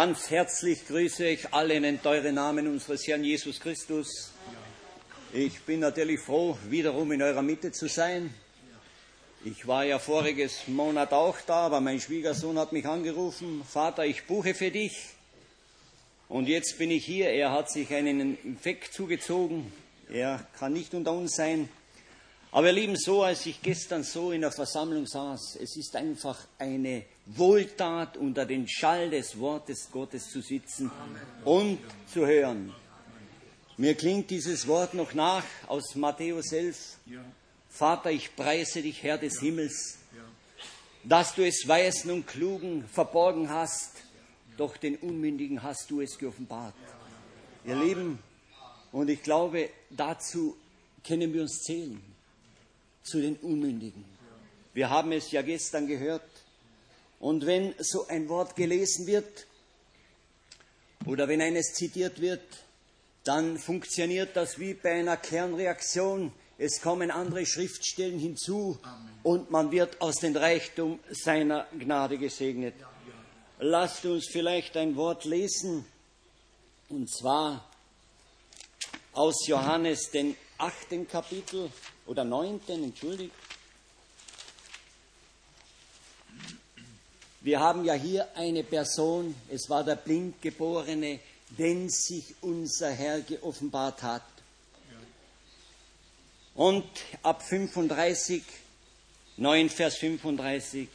Ganz herzlich grüße ich alle in den teuren Namen unseres Herrn Jesus Christus. Ich bin natürlich froh, wiederum in eurer Mitte zu sein. Ich war ja voriges Monat auch da, aber mein Schwiegersohn hat mich angerufen, Vater, ich buche für dich. Und jetzt bin ich hier. Er hat sich einen Infekt zugezogen. Er kann nicht unter uns sein. Aber ihr Lieben, so als ich gestern so in der Versammlung saß, es ist einfach eine Wohltat, unter den Schall des Wortes Gottes zu sitzen Amen. und zu hören. Mir klingt dieses Wort noch nach aus Matthäus 11. Vater, ich preise dich, Herr des Himmels, dass du es Weisen und Klugen verborgen hast, doch den Unmündigen hast du es geoffenbart. Ihr Lieben, und ich glaube, dazu können wir uns zählen zu den Unmündigen. Wir haben es ja gestern gehört. Und wenn so ein Wort gelesen wird oder wenn eines zitiert wird, dann funktioniert das wie bei einer Kernreaktion. Es kommen andere Schriftstellen hinzu Amen. und man wird aus dem Reichtum seiner Gnade gesegnet. Lasst uns vielleicht ein Wort lesen, und zwar aus Johannes, den achten Kapitel oder neunten, entschuldigt. Wir haben ja hier eine Person, es war der Blindgeborene, den sich unser Herr geoffenbart hat. Und ab 35, 9 Vers 35,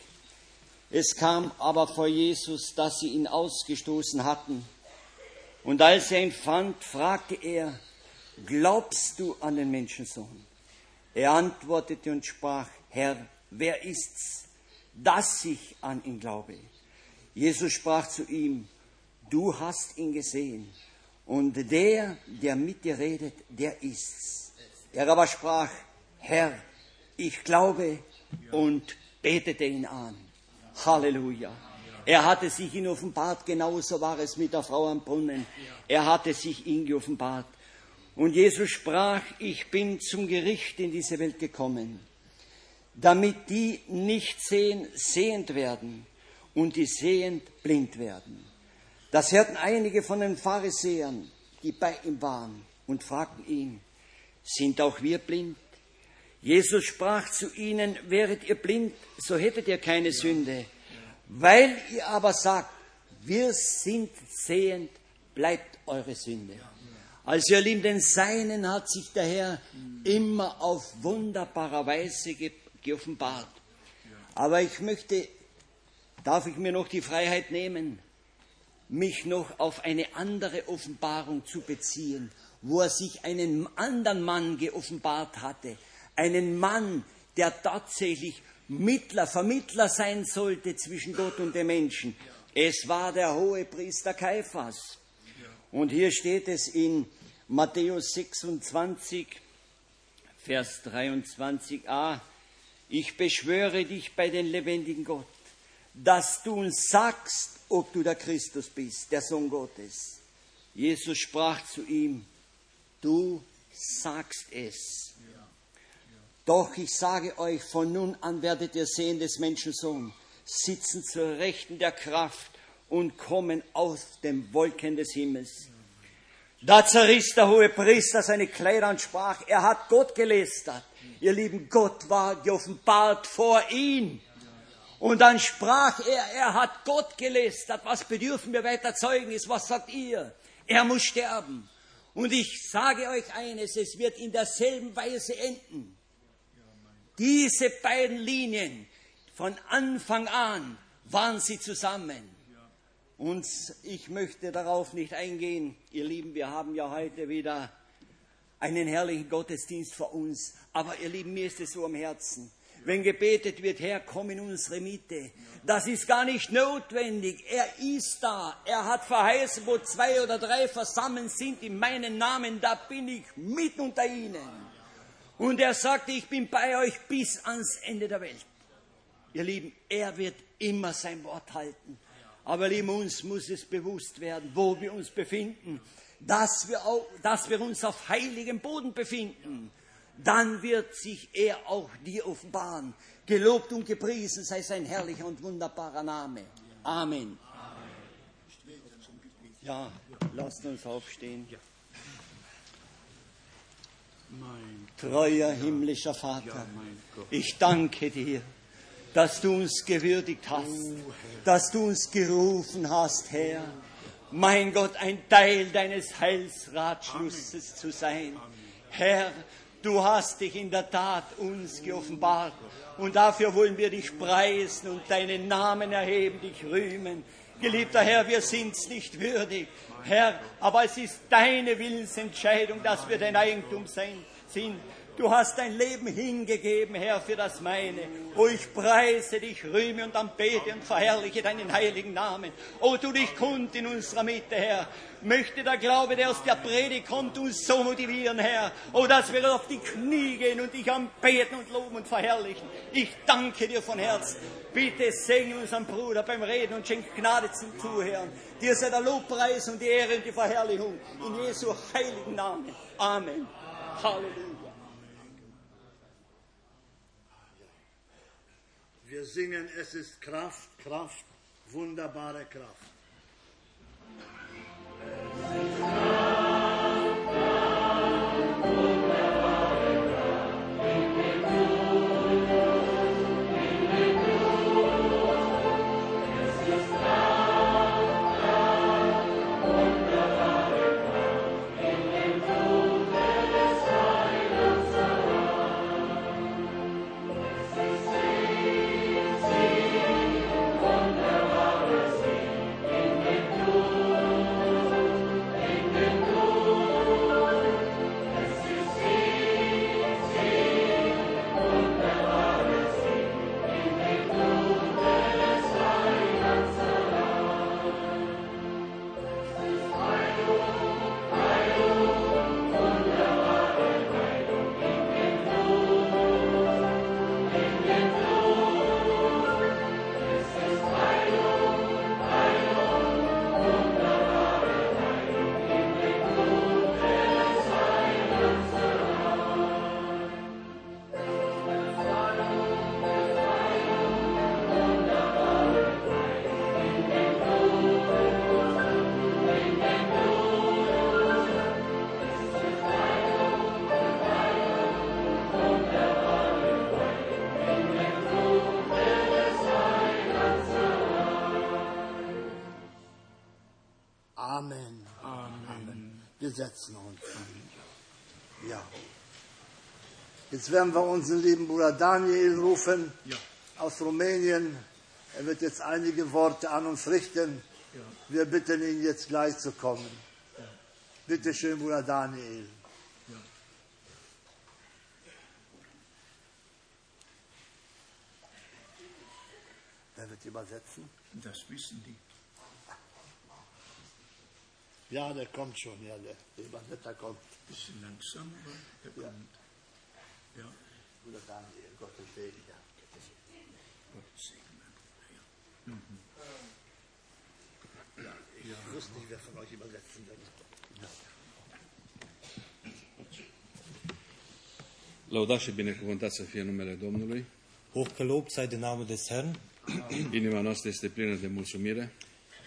es kam aber vor Jesus, dass sie ihn ausgestoßen hatten. Und als er ihn fand, fragte er, glaubst du an den Menschensohn? Er antwortete und sprach, Herr, wer ist's, dass ich an ihn glaube? Jesus sprach zu ihm, du hast ihn gesehen und der, der mit dir redet, der ist's. Er aber sprach, Herr, ich glaube und betete ihn an. Halleluja. Er hatte sich ihn offenbart, genauso war es mit der Frau am Brunnen. Er hatte sich ihn geoffenbart. Und Jesus sprach, ich bin zum Gericht in diese Welt gekommen, damit die nicht sehen, sehend werden und die sehend blind werden. Das hörten einige von den Pharisäern, die bei ihm waren, und fragten ihn, sind auch wir blind? Jesus sprach zu ihnen, wäret ihr blind, so hättet ihr keine Sünde. Weil ihr aber sagt, wir sind sehend, bleibt eure Sünde. Also ihr Lieben, den Seinen hat sich der Herr immer auf wunderbare Weise geoffenbart. Aber ich möchte, darf ich mir noch die Freiheit nehmen, mich noch auf eine andere Offenbarung zu beziehen, wo er sich einen anderen Mann geoffenbart hatte. Einen Mann, der tatsächlich Mittler, Vermittler sein sollte zwischen Gott und den Menschen. Es war der hohe Priester Kaiphas. Und hier steht es in Matthäus 26, Vers 23a. Ich beschwöre dich bei den lebendigen Gott, dass du uns sagst, ob du der Christus bist, der Sohn Gottes. Jesus sprach zu ihm, du sagst es. Doch ich sage euch, von nun an werdet ihr sehen des Menschensohn, sitzen zur Rechten der Kraft und kommen aus den Wolken des Himmels. Da zerriss der hohe Priester seine Kleider und sprach, er hat Gott gelästert. Ihr lieben, Gott war geoffenbart vor ihn. Und dann sprach er, er hat Gott gelästert. Was bedürfen wir weiter Zeugnis? Was sagt ihr? Er muss sterben. Und ich sage euch eines, es wird in derselben Weise enden. Diese beiden Linien, von Anfang an waren sie zusammen. Und ich möchte darauf nicht eingehen. Ihr Lieben, wir haben ja heute wieder einen herrlichen Gottesdienst vor uns. Aber ihr Lieben, mir ist es so am Herzen. Wenn gebetet wird, Herr, komm in unsere Mitte. Das ist gar nicht notwendig. Er ist da. Er hat verheißen, wo zwei oder drei versammelt sind in meinen Namen, da bin ich mit unter ihnen. Und er sagte, ich bin bei euch bis ans Ende der Welt. Ihr Lieben, er wird immer sein Wort halten. Aber lieben uns muss es bewusst werden, wo wir uns befinden, dass wir, auch, dass wir uns auf heiligem Boden befinden. Dann wird sich er auch dir offenbaren. Gelobt und gepriesen sei sein herrlicher und wunderbarer Name. Amen. Ja, lasst uns aufstehen. Mein Treuer himmlischer Vater, ich danke dir, dass du uns gewürdigt hast, dass du uns gerufen hast, Herr, mein Gott, ein Teil deines Heilsratschlusses zu sein. Herr, du hast dich in der Tat uns geoffenbart. Und dafür wollen wir dich preisen und deinen Namen erheben, dich rühmen. Geliebter Herr, wir sind's nicht würdig, Herr, aber es ist deine Willensentscheidung, dass wir dein Eigentum sein, sind. Du hast dein Leben hingegeben, Herr, für das meine. Oh, ich preise dich, rühme und anbete und verherrliche deinen heiligen Namen. Oh, tu dich kund in unserer Mitte, Herr. Möchte der Glaube, der aus der Predigt kommt, uns so motivieren, Herr. Oh, dass wir auf die Knie gehen und dich anbeten und loben und verherrlichen. Ich danke dir von Herzen. Bitte segne unseren Bruder beim Reden und schenk Gnade zum Zuhören. Dir sei der Lobpreis und die Ehre und die Verherrlichung. In Jesu heiligen Namen. Amen. Halleluja. Wir singen, es ist Kraft, Kraft, wunderbare Kraft. Jetzt werden wir unseren lieben Bruder Daniel rufen Ja. aus Rumänien. Er wird jetzt einige Worte an uns richten. Ja. Wir bitten ihn jetzt gleich zu kommen. Bitte schön, Bruder Daniel. Ja. Wer wird übersetzen? Das wissen die. Ja, der kommt schon. Ja, der Übersetzer kommt. Bisschen langsam, aber er kommt. Ja, Bruder Daniel, Gottes Segen. Ja. Gott segne. Ich wusste nicht, wer von euch übersetzen wird. Lăudat și binecuvântat să fie numele Domnului. Hochgelobt sei der Name des Herrn. Inima noastră este plină de mulțumire,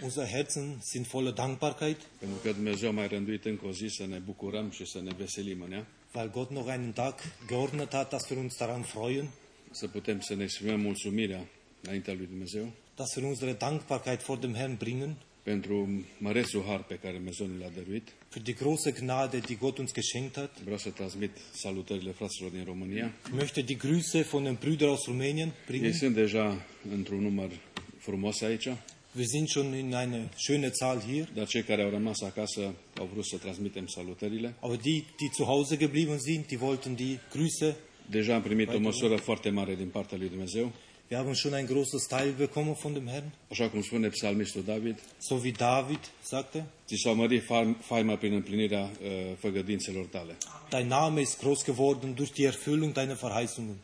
Unsere Herzen sind voller Dankbarkeit, pentru că Dumnezeu a mai rânduit încă o zi să ne bucurăm și să ne veselim în ea, weil Gott noch einen Tag geordnet hat, dass wir uns daran freuen, să putem să ne exprimăm mulțumirea înaintea lui Dumnezeu dass wir unsere Dankbarkeit vor dem Herrn bringen pentru mărețul har pe care Dumnezeu ne l-a dăruit. für die große Gnade, die Gott uns geschenkt hat. Vreau să transmit salutările fraților din România. Ich möchte die Grüße von den Brüdern aus Rumänien Ei bringen. sunt deja într-un număr frumos aici, Wir sind schon in einer schönen Zahl hier, dar cei care au rămas acasă au vrut să transmitem salutările. aber die, die zu Hause geblieben sind, die wollten die Grüße. Deja am primit o măsură foarte mare din partea lui Dumnezeu, Wir haben schon ein großes Teil bekommen von dem Herrn, așa cum spune psalmistul David, so wie David sagte. ți s-au mărit fa- faima prin împlinirea uh, făgădințelor tale. Dein Name ist groß geworden durch die Erfüllung deiner Verheißungen.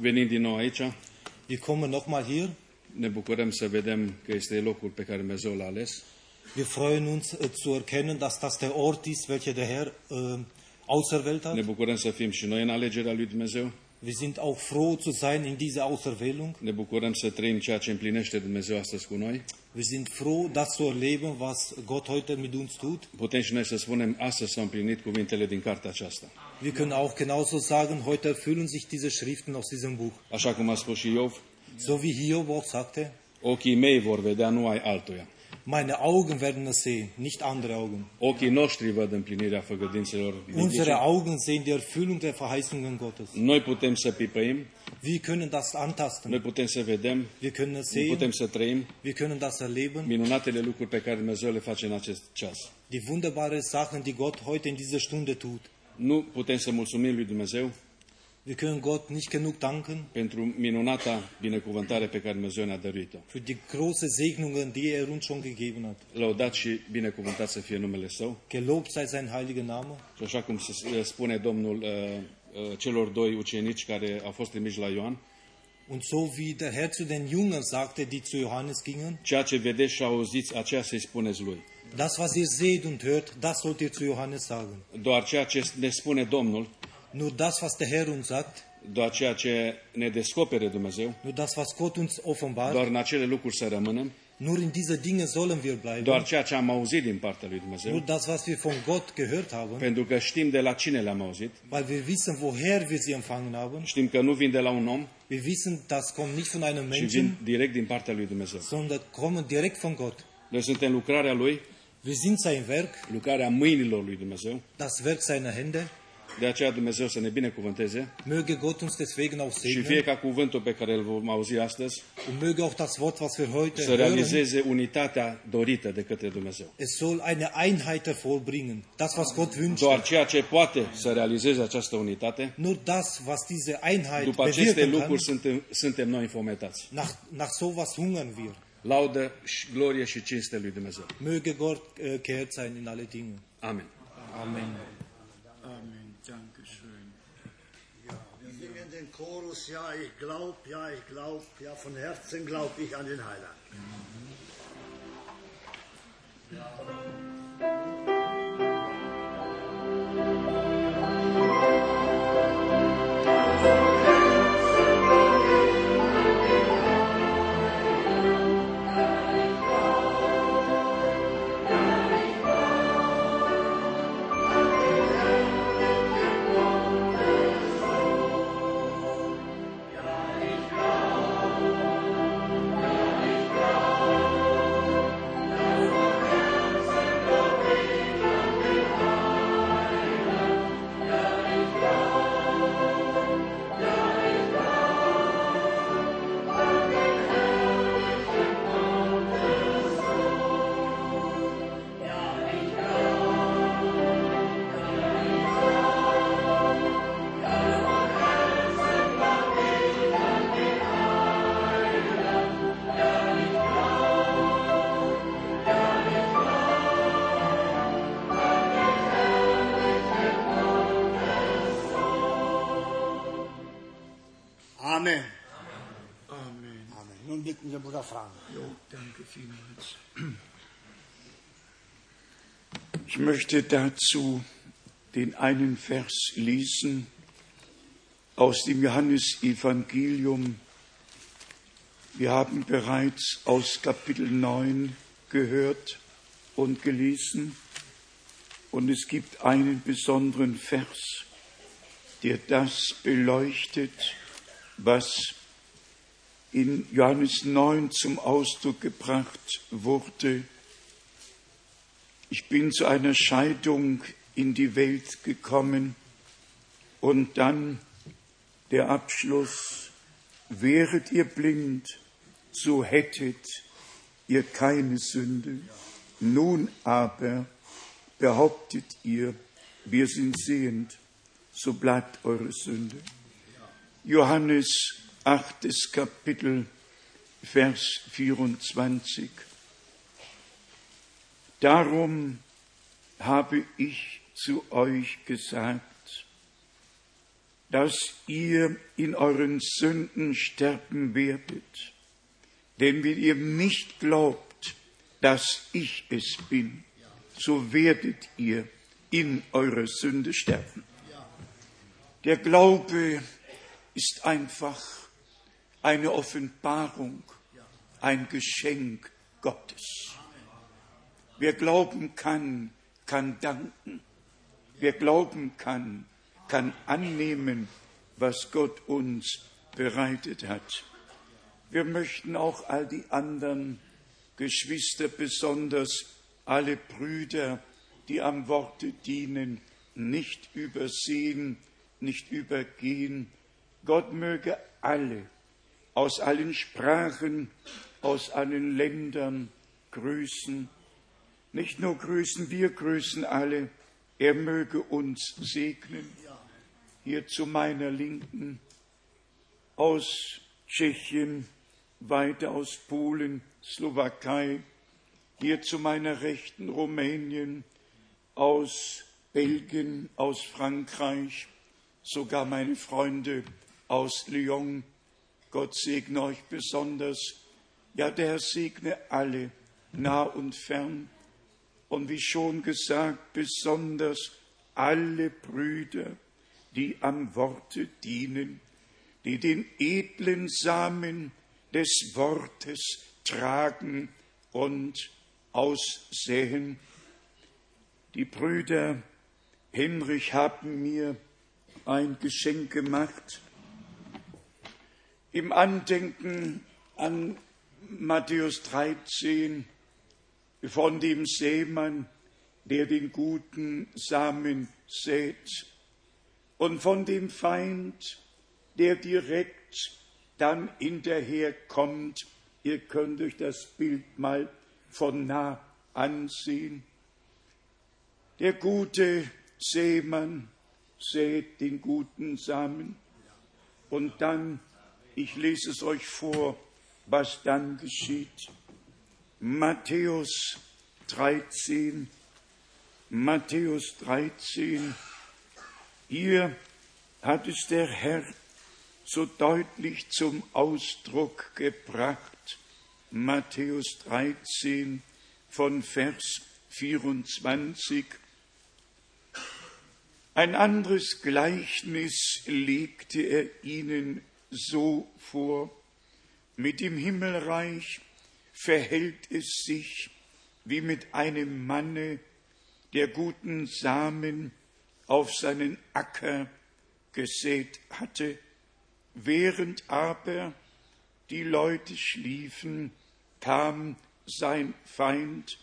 Venind din nou aici, Wir kommen nochmal hier. Ne bucurăm să vedem că este locul pe care Dumnezeu l-a ales Wir freuen uns äh, zu erkennen, dass das der Ort ist, welcher der Herr äh, auserwählt hat. Ne bucurăm să fim și noi în alegerea lui Dumnezeu. Wir sind auch froh zu sein in dieser Auserwählung. Ne bucurăm să trăim ceea ce împlinește Dumnezeu astăzi cu noi. Wir sind froh, das zu erleben, was Gott heute mit uns tut. Putem și noi să spunem, astăzi s-au împlinit cuvintele din cartea aceasta. Wir können auch genauso sagen, heute erfüllen sich diese Schriften aus diesem Buch. Așa cum a spus și Iov, So wie Hiob auch sagte, ochii mei vor vedea, nu ai altuia. meine Augen werden es sehen, nicht andere Augen. Ochii noștri văd împlinirea făgădințelor Unsere biblice. Augen sehen die Erfüllung der Verheißungen Gottes. Noi putem să pipăim, Wir können das noi antasten, putem să vedem, wir können es noi putem sehen, să trăim wir können das erleben. minunatele lucruri pe care Dumnezeu le face în acest ceas. Die wunderbare Sachen, die Gott heute in dieser Stunde tut. Nu putem să mulțumim lui Dumnezeu Wir können Gott nicht genug danken pentru minunata binecuvântare pe care Dumnezeu ne-a dăruit-o. für die große Segnungen, die er uns schon gegeben hat. Lăudat și binecuvântat să fie numele Său. Gelobt sei sein heiliger Name. Și așa cum se spune Domnul uh, uh, celor doi ucenici care au fost trimiși la Ioan, Und so wie der Herr zu den Jüngern sagte, die zu Johannes gingen, ceea ce vedeți și auziți, aceea să-i spuneți lui. das, was ihr seht und hört, das sollt ihr zu Johannes sagen. Doar ceea ce ne spune Domnul, Nur das, was der Herr uns sagt, doar ceea ce ne descopere Dumnezeu, nur das, was Gott uns offenbart, doar în acele lucruri să rămânem, nur in diese Dinge sollen wir doar bleiben. ceea ce am auzit din partea lui Nur Dumnezeu, das, was wir von Gott gehört haben, pentru că știm de la cine le-am auzit, weil wir wissen, woher wir sie empfangen haben. știm că nu vin de la un om, Wir wissen, das kommt nicht von einem ci vin Menschen, direct din partea lui Dumnezeu. sondern kommen direkt von Gott. Noi suntem lucrarea lui, Wir sind sein Werk, lucrarea mâinilor lui Dumnezeu, das Werk seiner Hände. De aceea Dumnezeu să ne binecuvânteze Möge Gott uns deswegen auch și segnen fie ca cuvântul pe care îl vom auzi astăzi und möge auch das Wort, was wir heute să hören, realizeze unitatea dorită de către Dumnezeu. es soll eine Einheit hervorbringen. Das, was Gott wünscht. Doar ceea ce poate să realizeze această unitate, Nur das, was diese Einheit după aceste bewirken kann, lucruri suntem, suntem noi înfometați. nach, nach sowas hungern wir. Laudă, și glorie și cinste lui Dumnezeu. Möge Gott äh, kehrt sein in alle Dinge. Amen. Amen. Amen. Chorus, ja, ich glaub, ja, ich glaub, ja, von Herzen glaub ich an den Heiland. Amen. Möchte dazu den einen Vers lesen aus dem Johannesevangelium. Wir haben bereits aus Kapitel 9 gehört und gelesen. Und es gibt einen besonderen Vers, der das beleuchtet, was in Johannes 9 zum Ausdruck gebracht wurde. Ich bin zu einer Scheidung in die Welt gekommen und dann der Abschluss, wäret ihr blind, so hättet ihr keine Sünde. Nun aber behauptet ihr, wir sind sehend, so bleibt eure Sünde. Johannes 8. Kapitel, Vers 24. Darum habe ich zu euch gesagt, dass ihr in euren Sünden sterben werdet. Denn wenn ihr nicht glaubt, dass ich es bin, so werdet ihr in eurer Sünde sterben. Der Glaube ist einfach eine Offenbarung, ein Geschenk Gottes. Wer glauben kann, kann danken. Wer glauben kann, kann annehmen, was Gott uns bereitet hat. Wir möchten auch all die anderen Geschwister, besonders alle Brüder, die am Worte dienen, nicht übersehen, nicht übergehen. Gott möge alle aus allen Sprachen, aus allen Ländern grüßen. Nicht nur grüßen, wir grüßen alle. Er möge uns segnen. Hier zu meiner Linken aus Tschechien, weiter aus Polen, Slowakei, hier zu meiner Rechten Rumänien, aus Belgien, aus Frankreich, sogar meine Freunde aus Lyon. Gott segne euch besonders. Ja, der Herr segne alle, nah und fern. Und wie schon gesagt, besonders alle Brüder, die am Worte dienen, die den edlen Samen des Wortes tragen und aussäen. Die Brüder Henrich haben mir ein Geschenk gemacht im Andenken an Matthäus 13 von dem Seemann, der den guten Samen sät und von dem Feind, der direkt dann hinterherkommt. Ihr könnt euch das Bild mal von nah ansehen. Der gute Seemann sät den guten Samen und dann, ich lese es euch vor, was dann geschieht. Matthäus 13, Matthäus 13, hier hat es der Herr so deutlich zum Ausdruck gebracht. Matthäus 13 von Vers 24. Ein anderes Gleichnis legte er ihnen so vor. Mit dem Himmelreich verhält es sich wie mit einem Manne, der guten Samen auf seinen Acker gesät hatte. Während aber die Leute schliefen, kam sein Feind,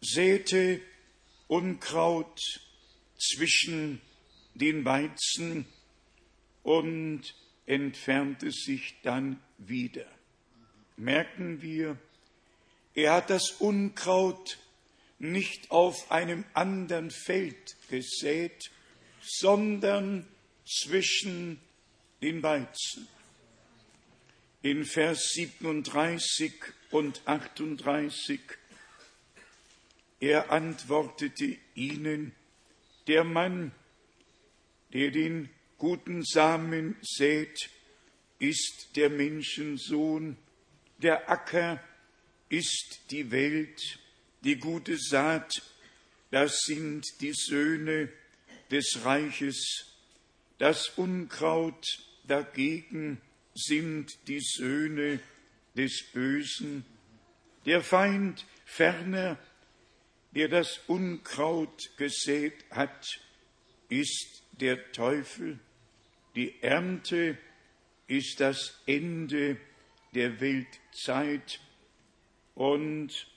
säte Unkraut zwischen den Weizen und entfernte sich dann wieder. Merken wir, er hat das Unkraut nicht auf einem anderen Feld gesät, sondern zwischen den Weizen. In Vers 37 und 38 er antwortete ihnen, der Mann, der den guten Samen sät, ist der Menschensohn, der Acker ist die Welt, die gute Saat, das sind die Söhne des Reiches, das Unkraut dagegen sind die Söhne des Bösen, der Feind ferner der das Unkraut gesät hat, ist der Teufel. Die Ernte ist das Ende der Weltzeit und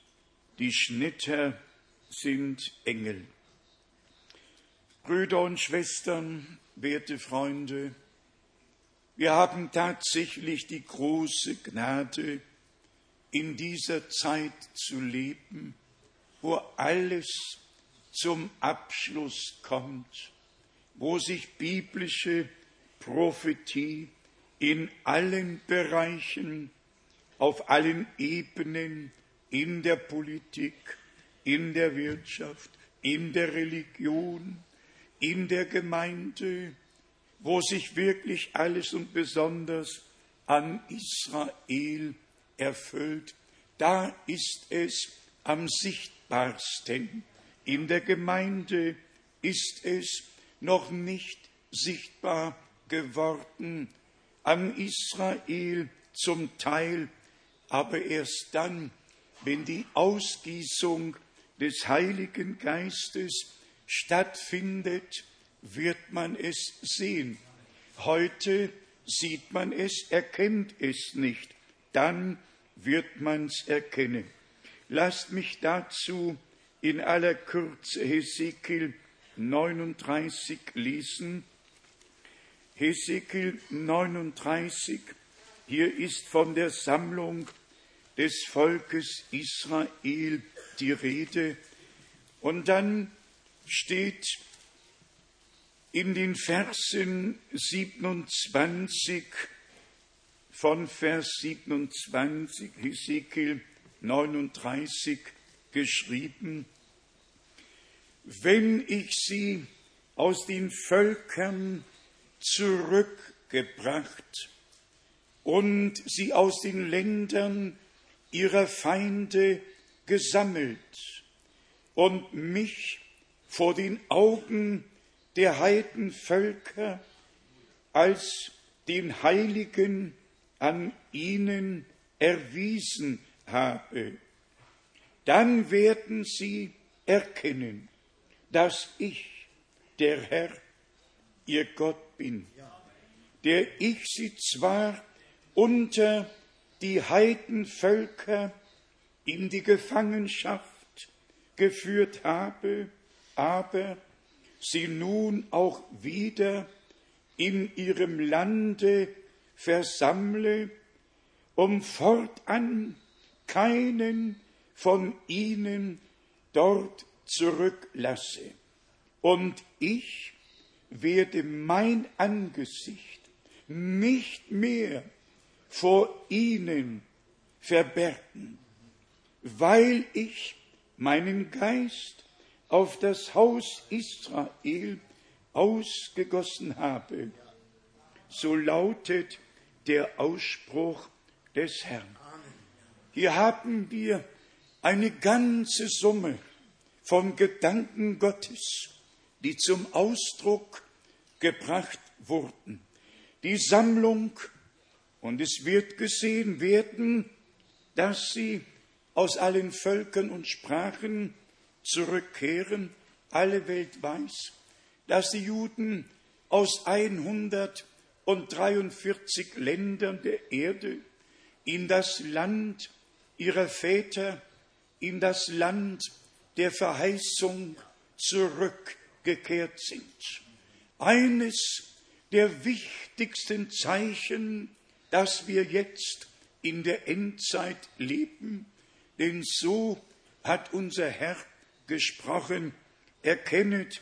die Schnitter sind Engel. Brüder und Schwestern, werte Freunde, wir haben tatsächlich die große Gnade, in dieser Zeit zu leben, wo alles zum Abschluss kommt, wo sich biblische Prophetie in allen Bereichen, auf allen Ebenen, in der Politik, in der Wirtschaft, in der Religion, in der Gemeinde, wo sich wirklich alles und besonders an Israel erfüllt, da ist es am sichtbarsten. In der Gemeinde ist es noch nicht sichtbar geworden, an Israel zum Teil, aber erst dann, wenn die Ausgießung des Heiligen Geistes stattfindet, wird man es sehen. Heute sieht man es, erkennt es nicht. Dann wird man es erkennen. Lasst mich dazu in aller Kürze Hesekiel 39 lesen. Hesekiel 39, hier ist von der Sammlung des Volkes Israel die Rede. Und dann steht in den Versen 27 von Vers 27 Hesekiel 39 geschrieben, wenn ich sie aus den Völkern zurückgebracht und sie aus den Ländern ihrer Feinde gesammelt und mich vor den Augen der Heidenvölker als den Heiligen an ihnen erwiesen habe, dann werden sie erkennen, dass ich, der Herr, ihr Gott bin, der ich sie zwar unter die Heidenvölker in die Gefangenschaft geführt habe, aber sie nun auch wieder in ihrem Lande versammle, um fortan keinen von ihnen dort zurücklasse. Und ich werde mein Angesicht nicht mehr vor ihnen verbergen, weil ich meinen Geist auf das Haus Israel ausgegossen habe. So lautet der Ausspruch des Herrn. Hier haben wir eine ganze Summe von Gedanken Gottes, die zum Ausdruck gebracht wurden. Die Sammlung, und es wird gesehen werden, dass sie aus allen Völkern und Sprachen zurückkehren. Alle Welt weiß, dass die Juden aus 143 Ländern der Erde in das Land ihrer Väter, in das Land der Verheißung zurückgekehrt sind. Eines der wichtigsten Zeichen, dass wir jetzt in der Endzeit leben, denn so hat unser Herr gesprochen, erkennet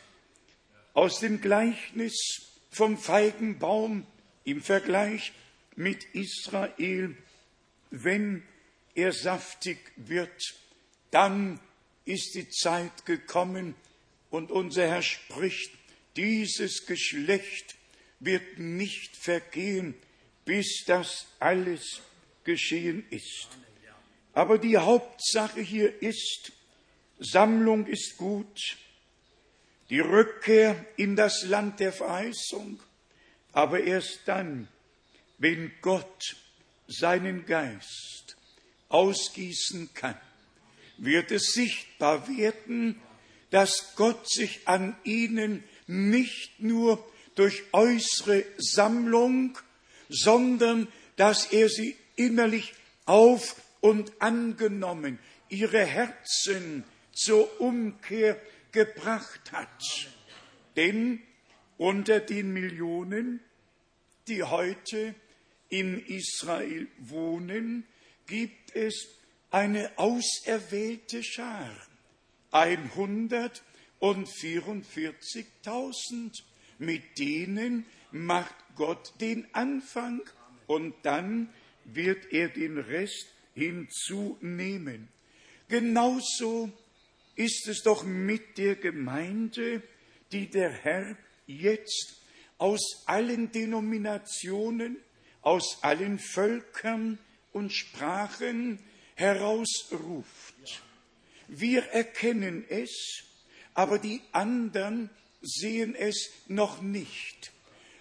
aus dem Gleichnis vom Feigenbaum im Vergleich mit Israel, wenn er saftig wird, dann ist die Zeit gekommen und unser Herr spricht, dieses Geschlecht wird nicht vergehen, bis das alles geschehen ist. Aber die Hauptsache hier ist, Sammlung ist gut, die Rückkehr in das Land der Verheißung, aber erst dann, wenn Gott seinen Geist ausgießen kann, wird es sichtbar werden, dass Gott sich an ihnen nicht nur durch äußere Sammlung, sondern dass er sie innerlich auf und angenommen, ihre Herzen zur Umkehr gebracht hat. Denn unter den Millionen, die heute in Israel wohnen, gibt es eine auserwählte Schar, 144.000, mit denen macht Gott den Anfang und dann wird er den Rest hinzunehmen. Genauso ist es doch mit der Gemeinde, die der Herr jetzt aus allen Denominationen, aus allen Völkern und Sprachen herausruft. Wir erkennen es, aber die anderen sehen es noch nicht.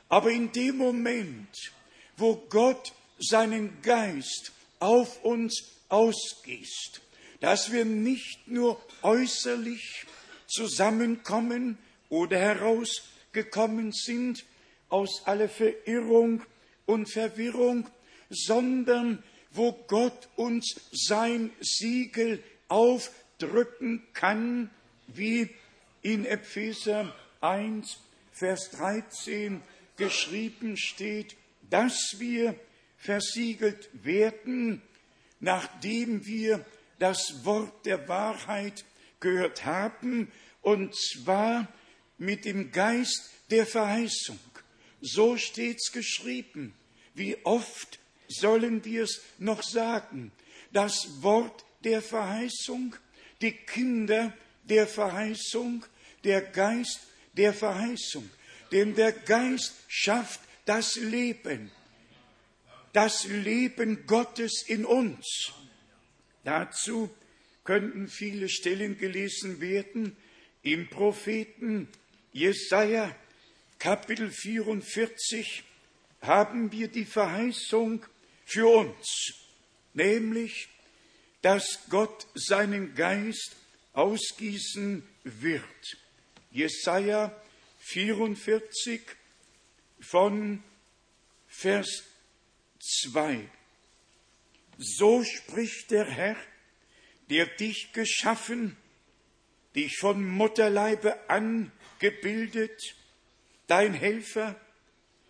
Aber in dem Moment, wo Gott seinen Geist auf uns ausgießt, dass wir nicht nur äußerlich zusammenkommen oder herausgekommen sind aus aller Verirrung und Verwirrung, sondern wo Gott uns sein Siegel aufdrücken kann, wie in Epheser 1, Vers 13 geschrieben steht, dass wir versiegelt werden, nachdem wir das Wort der Wahrheit gehört haben, und zwar mit dem Geist der Verheißung. So steht's geschrieben. Wie oft sollen wir es noch sagen? Das Wort der Verheißung, die Kinder der Verheißung, der Geist der Verheißung. Denn der Geist schafft das Leben, das Leben Gottes in uns. Dazu könnten viele Stellen gelesen werden im Propheten Jesaja, Kapitel 44, haben wir die Verheißung für uns, nämlich, dass Gott seinen Geist ausgießen wird. Jesaja 44 von Vers 2. So spricht der Herr, der dich geschaffen, dich von Mutterleibe an gebildet, dein Helfer,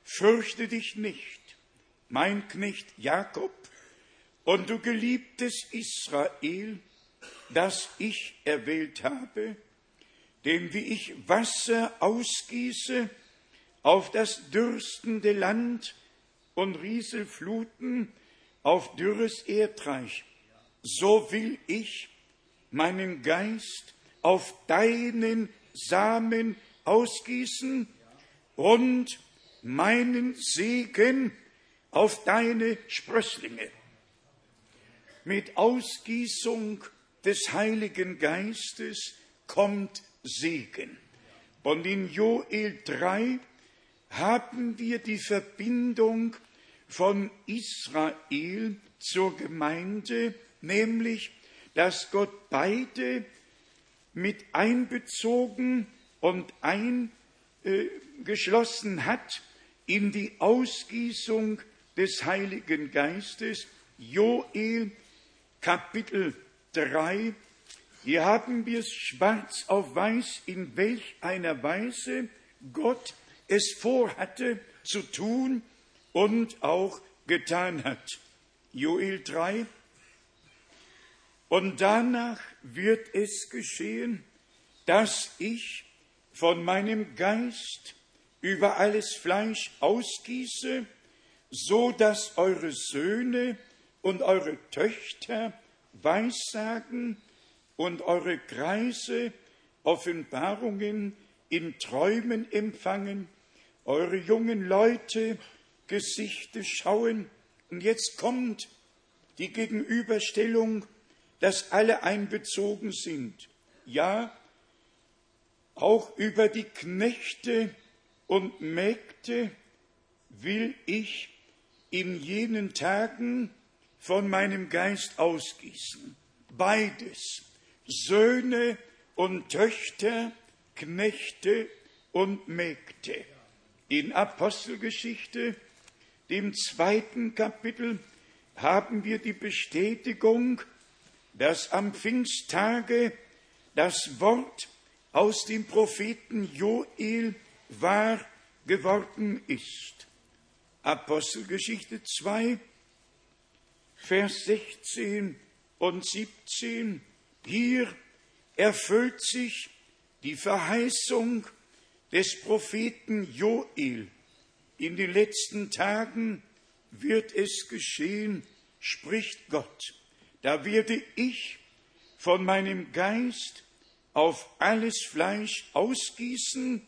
fürchte dich nicht, mein Knecht Jakob und du geliebtes Israel, das ich erwählt habe, denn wie ich Wasser ausgieße auf das dürstende Land und Rieselfluten auf dürres Erdreich, so will ich meinen Geist auf deinen Samen ausgießen und meinen Segen auf deine Sprösslinge. Mit Ausgießung des Heiligen Geistes kommt Segen. Und in Joel 3 haben wir die Verbindung von Israel zur Gemeinde, nämlich, dass Gott beide mit einbezogen und eingeschlossen hat in die Ausgießung des Heiligen Geistes. Joel Kapitel 3. Hier haben wir es schwarz auf weiß, in welch einer Weise Gott es vorhatte zu tun und auch getan hat. Joel 3. Und danach wird es geschehen, dass ich von meinem Geist über alles Fleisch ausgieße, so dass eure Söhne und eure Töchter Weissagen und eure Kreise Offenbarungen in Träumen empfangen, eure jungen Leute Gesichter schauen. Und jetzt kommt die Gegenüberstellung, dass alle einbezogen sind. Ja, auch über die Knechte und Mägde will ich in jenen Tagen von meinem Geist ausgießen. Beides, Söhne und Töchter, Knechte und Mägde. In Apostelgeschichte, dem zweiten Kapitel, haben wir die Bestätigung, dass am Pfingsttage das Wort aus dem Propheten Joel wahr geworden ist. Apostelgeschichte 2, Vers 16 und 17. Hier erfüllt sich die Verheißung des Propheten Joel. In den letzten Tagen wird es geschehen, spricht Gott. Da werde ich von meinem Geist auf alles Fleisch ausgießen,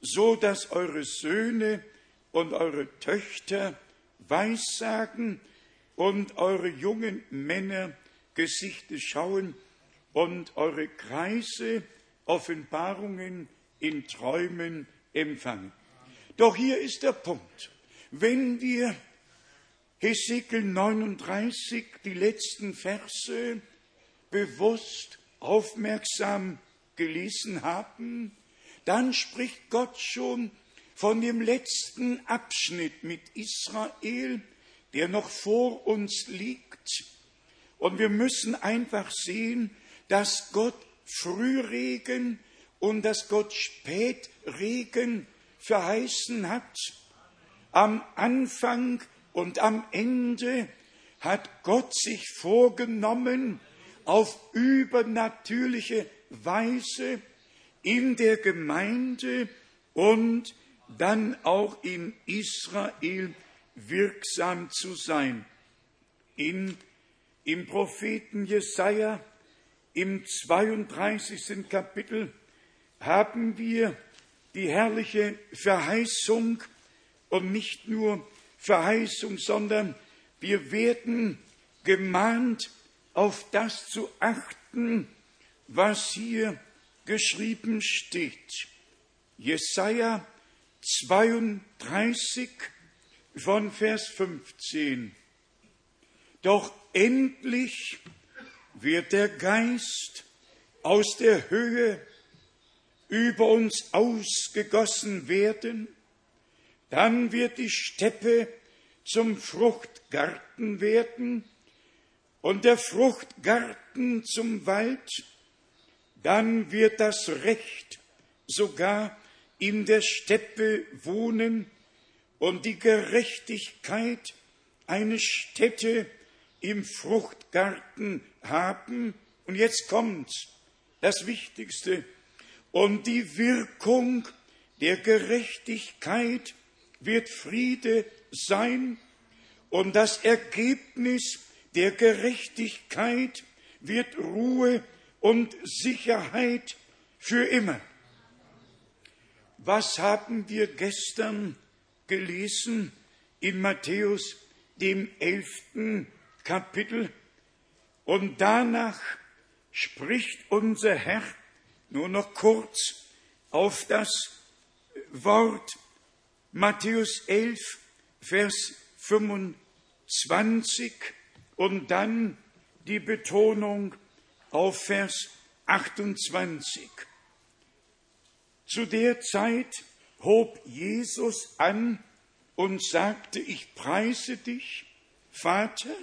so dass eure Söhne und eure Töchter Weissagen und eure jungen Männer Gesichter schauen und eure Kreise Offenbarungen in Träumen empfangen. Doch hier ist der Punkt. Wenn wir Hesekiel 39, die letzten Verse bewusst aufmerksam gelesen haben, dann spricht Gott schon von dem letzten Abschnitt mit Israel, der noch vor uns liegt. Und wir müssen einfach sehen, dass Gott Frühregen und dass Gott Spätregen verheißen hat. Am Anfang und am Ende hat Gott sich vorgenommen, auf übernatürliche Weise in der Gemeinde und dann auch in Israel wirksam zu sein. In, Im Propheten Jesaja im 32. Kapitel haben wir die herrliche Verheißung und nicht nur Verheißung, sondern wir werden gemahnt, auf das zu achten, was hier geschrieben steht. Jesaja 32 von Vers 15. Doch endlich wird der Geist aus der Höhe über uns ausgegossen werden, dann wird die Steppe zum Fruchtgarten werden und der Fruchtgarten zum Wald, dann wird das Recht sogar in der Steppe wohnen und die Gerechtigkeit eine Stätte im Fruchtgarten haben. Und jetzt kommt das Wichtigste. Und die Wirkung der Gerechtigkeit wird Friede sein und das Ergebnis der Gerechtigkeit wird Ruhe und Sicherheit für immer. Was haben wir gestern gelesen in Matthäus, dem elften Kapitel? Und danach spricht unser Herr nur noch kurz auf das Wort Matthäus 11, Vers 25 und dann die Betonung auf Vers 28. Zu der Zeit hob Jesus an und sagte, ich preise dich, Vater,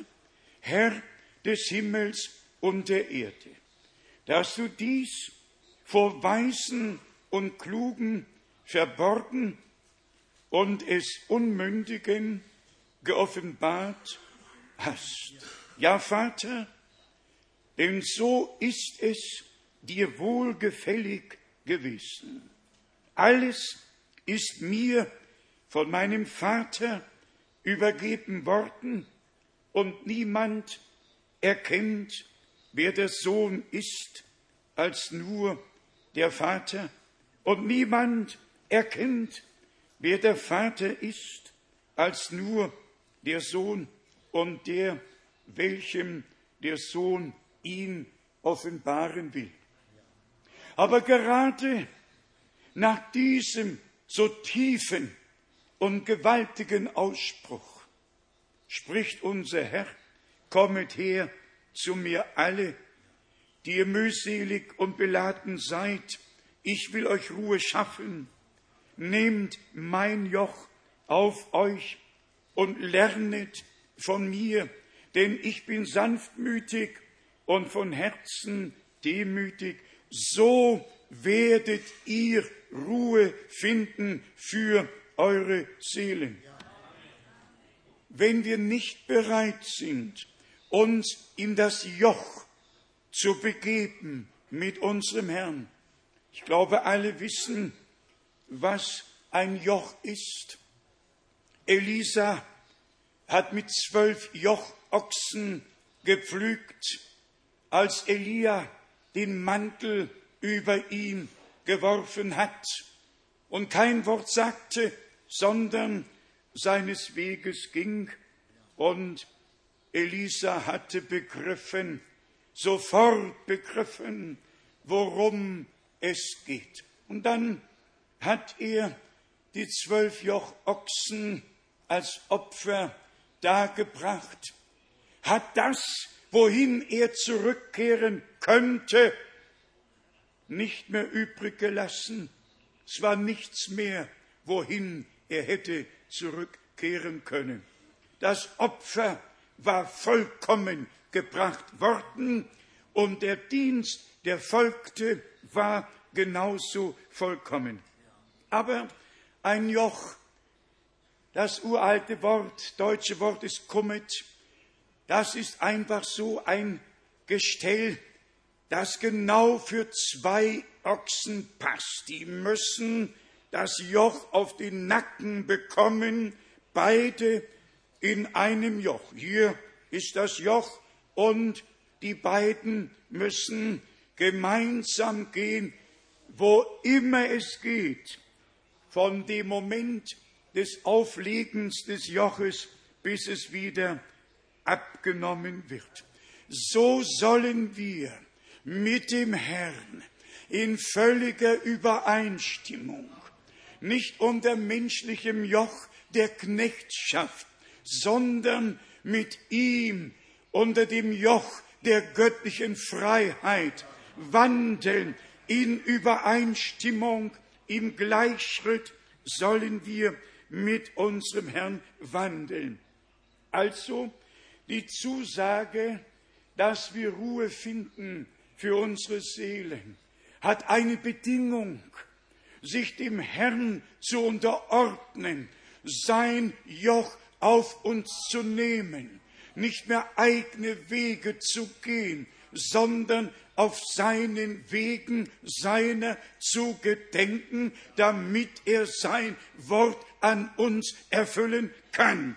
Herr des Himmels und der Erde, dass du dies vor Weisen und Klugen verborgen und es Unmündigen geoffenbart hast. Ja, Vater, denn so ist es dir wohlgefällig gewesen. Alles ist mir von meinem Vater übergeben worden und niemand erkennt, wer der Sohn ist, als nur der Vater und niemand erkennt, wer der Vater ist, als nur der Sohn und der, welchem der Sohn ihn offenbaren will. Aber gerade nach diesem so tiefen und gewaltigen Ausspruch spricht unser Herr, kommet her zu mir alle, die ihr mühselig und beladen seid, ich will euch Ruhe schaffen, nehmt mein Joch auf euch und lernet von mir, denn ich bin sanftmütig und von Herzen demütig, so werdet ihr Ruhe finden für eure Seelen. Wenn wir nicht bereit sind, uns in das Joch zu begeben mit unserem Herrn, ich glaube, alle wissen, was ein Joch ist. Elisa hat mit zwölf Jochochsen gepflügt, als Elia den Mantel über ihn geworfen hat und kein Wort sagte, sondern seines Weges ging. Und Elisa hatte begriffen, sofort begriffen, worum es geht. Und dann hat er die zwölf Jochochsen als Opfer dargebracht, hat das, wohin er zurückkehren könnte, nicht mehr übrig gelassen. Es war nichts mehr, wohin er hätte zurückkehren können. Das Opfer war vollkommen gebracht worden und der Dienst, der folgte, war genauso vollkommen. Aber ein Joch, das uralte Wort, deutsche Wort ist Kummet, das ist einfach so ein Gestell, das genau für zwei Ochsen passt. Die müssen das Joch auf den Nacken bekommen, beide in einem Joch. Hier ist das Joch und die beiden müssen gemeinsam gehen, wo immer es geht, von dem Moment des Auflegens des Joches, bis es wieder abgenommen wird. So sollen wir mit dem Herrn in völliger Übereinstimmung, nicht unter menschlichem Joch der Knechtschaft, sondern mit ihm unter dem Joch der göttlichen Freiheit wandeln, in Übereinstimmung, im Gleichschritt sollen wir mit unserem Herrn wandeln. Also die Zusage, dass wir Ruhe finden für unsere Seelen, hat eine Bedingung, sich dem Herrn zu unterordnen, sein Joch auf uns zu nehmen, nicht mehr eigene Wege zu gehen, sondern auf seinen Wegen seiner zu gedenken, damit er sein Wort an uns erfüllen kann.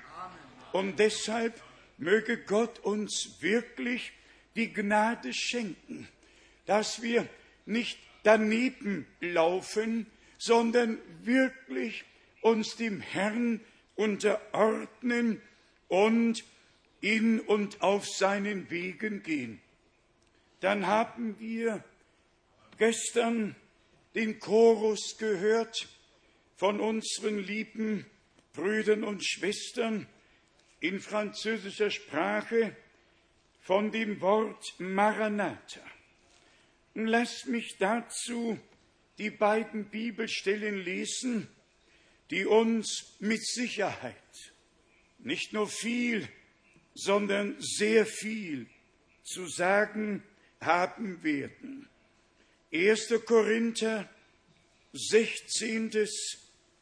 Und deshalb möge Gott uns wirklich die Gnade schenken, dass wir nicht daneben laufen, sondern wirklich uns dem Herrn unterordnen und in und auf seinen Wegen gehen. Dann haben wir gestern den Chorus gehört von unseren lieben Brüdern und Schwestern in französischer Sprache von dem Wort Maranatha. Lasst mich dazu die beiden Bibelstellen lesen, die uns mit Sicherheit nicht nur viel, sondern sehr viel zu sagen haben werden. 1. Korinther, 16.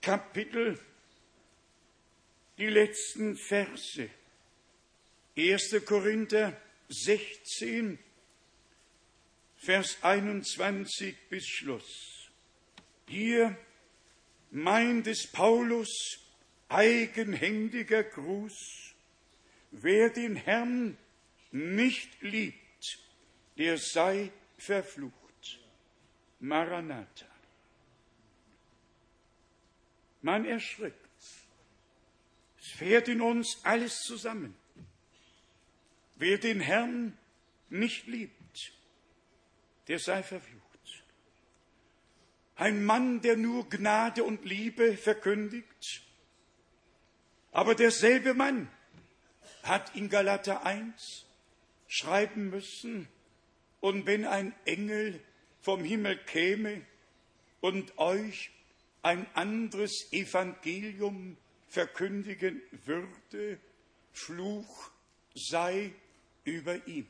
Kapitel, die letzten Verse. 1. Korinther 16, Vers 21 bis Schluss. Hier meint es Paulus eigenhändiger Gruß. Wer den Herrn nicht liebt, der sei verflucht. Maranatha. Man erschrickt. Es fährt in uns alles zusammen. Wer den Herrn nicht liebt, der sei verflucht. Ein Mann, der nur Gnade und Liebe verkündigt, aber derselbe Mann hat in Galater 1 schreiben müssen, und wenn ein Engel vom Himmel käme und euch ein anderes Evangelium verkündigen würde, Fluch sei über ihm.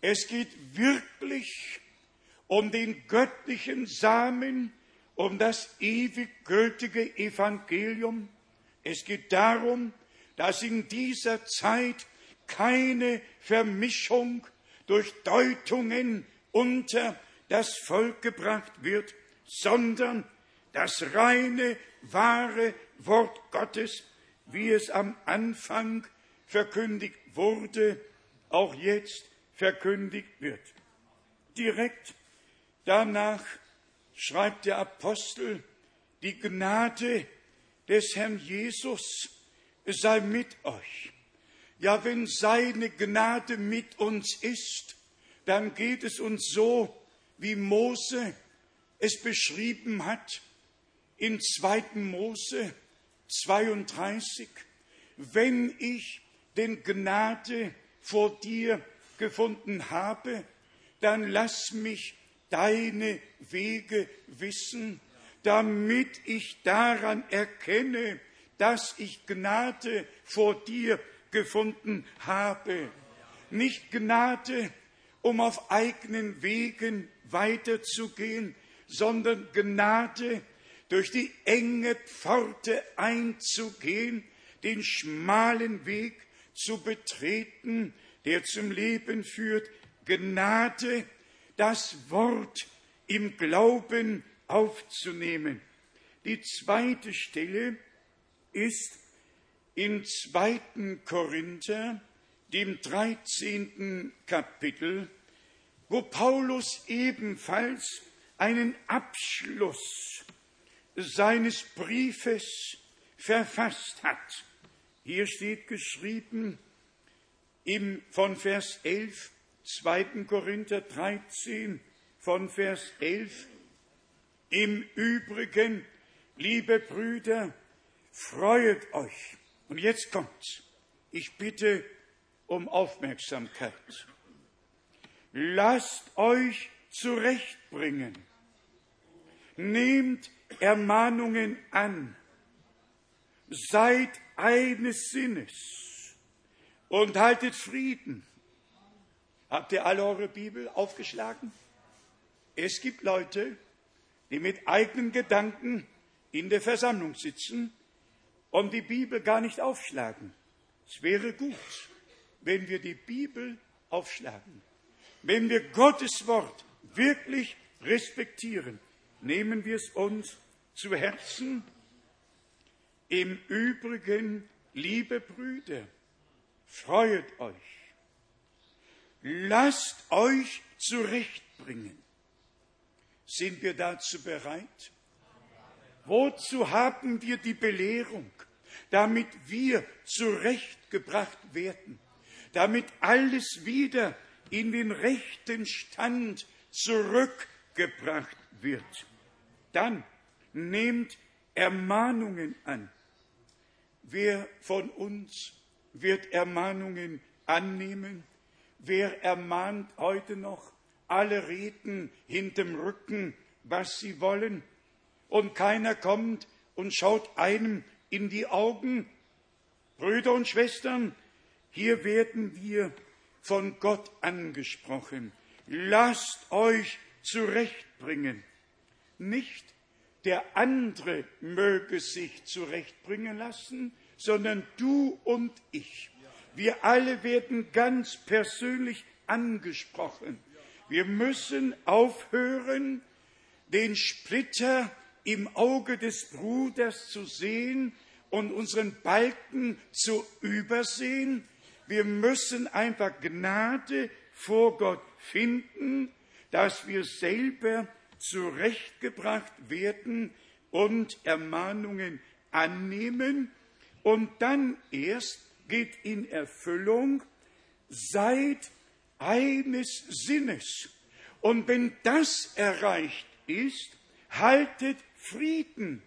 Es geht wirklich um den göttlichen Samen, um das ewig gültige Evangelium. Es geht darum, dass in dieser Zeit keine Vermischung durch Deutungen unter das Volk gebracht wird, sondern das reine, wahre Wort Gottes, wie es am Anfang verkündigt wurde, auch jetzt verkündigt wird. Direkt danach schreibt der Apostel, die Gnade des Herrn Jesus sei mit euch. Ja, wenn seine Gnade mit uns ist, dann geht es uns so, wie Mose es beschrieben hat in 2. Mose 32. Wenn ich den Gnade vor dir gefunden habe, dann lass mich deine Wege wissen, damit ich daran erkenne, dass ich Gnade vor dir gefunden habe. Nicht Gnade, um auf eigenen Wegen weiterzugehen, sondern Gnade, durch die enge Pforte einzugehen, den schmalen Weg zu betreten, der zum Leben führt, Gnade, das Wort im Glauben aufzunehmen. Die zweite Stelle ist in 2. Korinther, dem 13. Kapitel, wo Paulus ebenfalls einen Abschluss seines Briefes verfasst hat. Hier steht geschrieben im, von Vers 11, 2. Korinther 13, von Vers 11, im Übrigen, liebe Brüder, freuet euch. Und jetzt kommt's. Ich bitte um Aufmerksamkeit. Lasst euch zurechtbringen. Nehmt Ermahnungen an. Seid eines Sinnes und haltet Frieden. Habt ihr alle eure Bibel aufgeschlagen? Es gibt Leute, die mit eigenen Gedanken in der Versammlung sitzen und die Bibel gar nicht aufschlagen. Es wäre gut, wenn wir die Bibel aufschlagen, wenn wir Gottes Wort wirklich respektieren, nehmen wir es uns zu Herzen. Im Übrigen, liebe Brüder, freuet euch, lasst euch zurechtbringen. Sind wir dazu bereit? Wozu haben wir die Belehrung? Damit wir zurechtgebracht werden, damit alles wieder in den rechten Stand zurückgebracht wird. Dann nehmt Ermahnungen an. Wer von uns wird Ermahnungen annehmen? Wer ermahnt heute noch? Alle reden hinterm Rücken, was sie wollen, und keiner kommt und schaut einem in die Augen. Brüder und Schwestern, hier werden wir von Gott angesprochen. Lasst euch zurechtbringen. Nicht der andere möge sich zurechtbringen lassen, sondern du und ich. Wir alle werden ganz persönlich angesprochen. Wir müssen aufhören, den Splitter im Auge des Bruders zu sehen und unseren Balken zu übersehen. Wir müssen einfach Gnade vor Gott finden, dass wir selber zurechtgebracht werden und Ermahnungen annehmen und dann erst geht in Erfüllung, seid eines Sinnes. Und wenn das erreicht ist, haltet Frieden.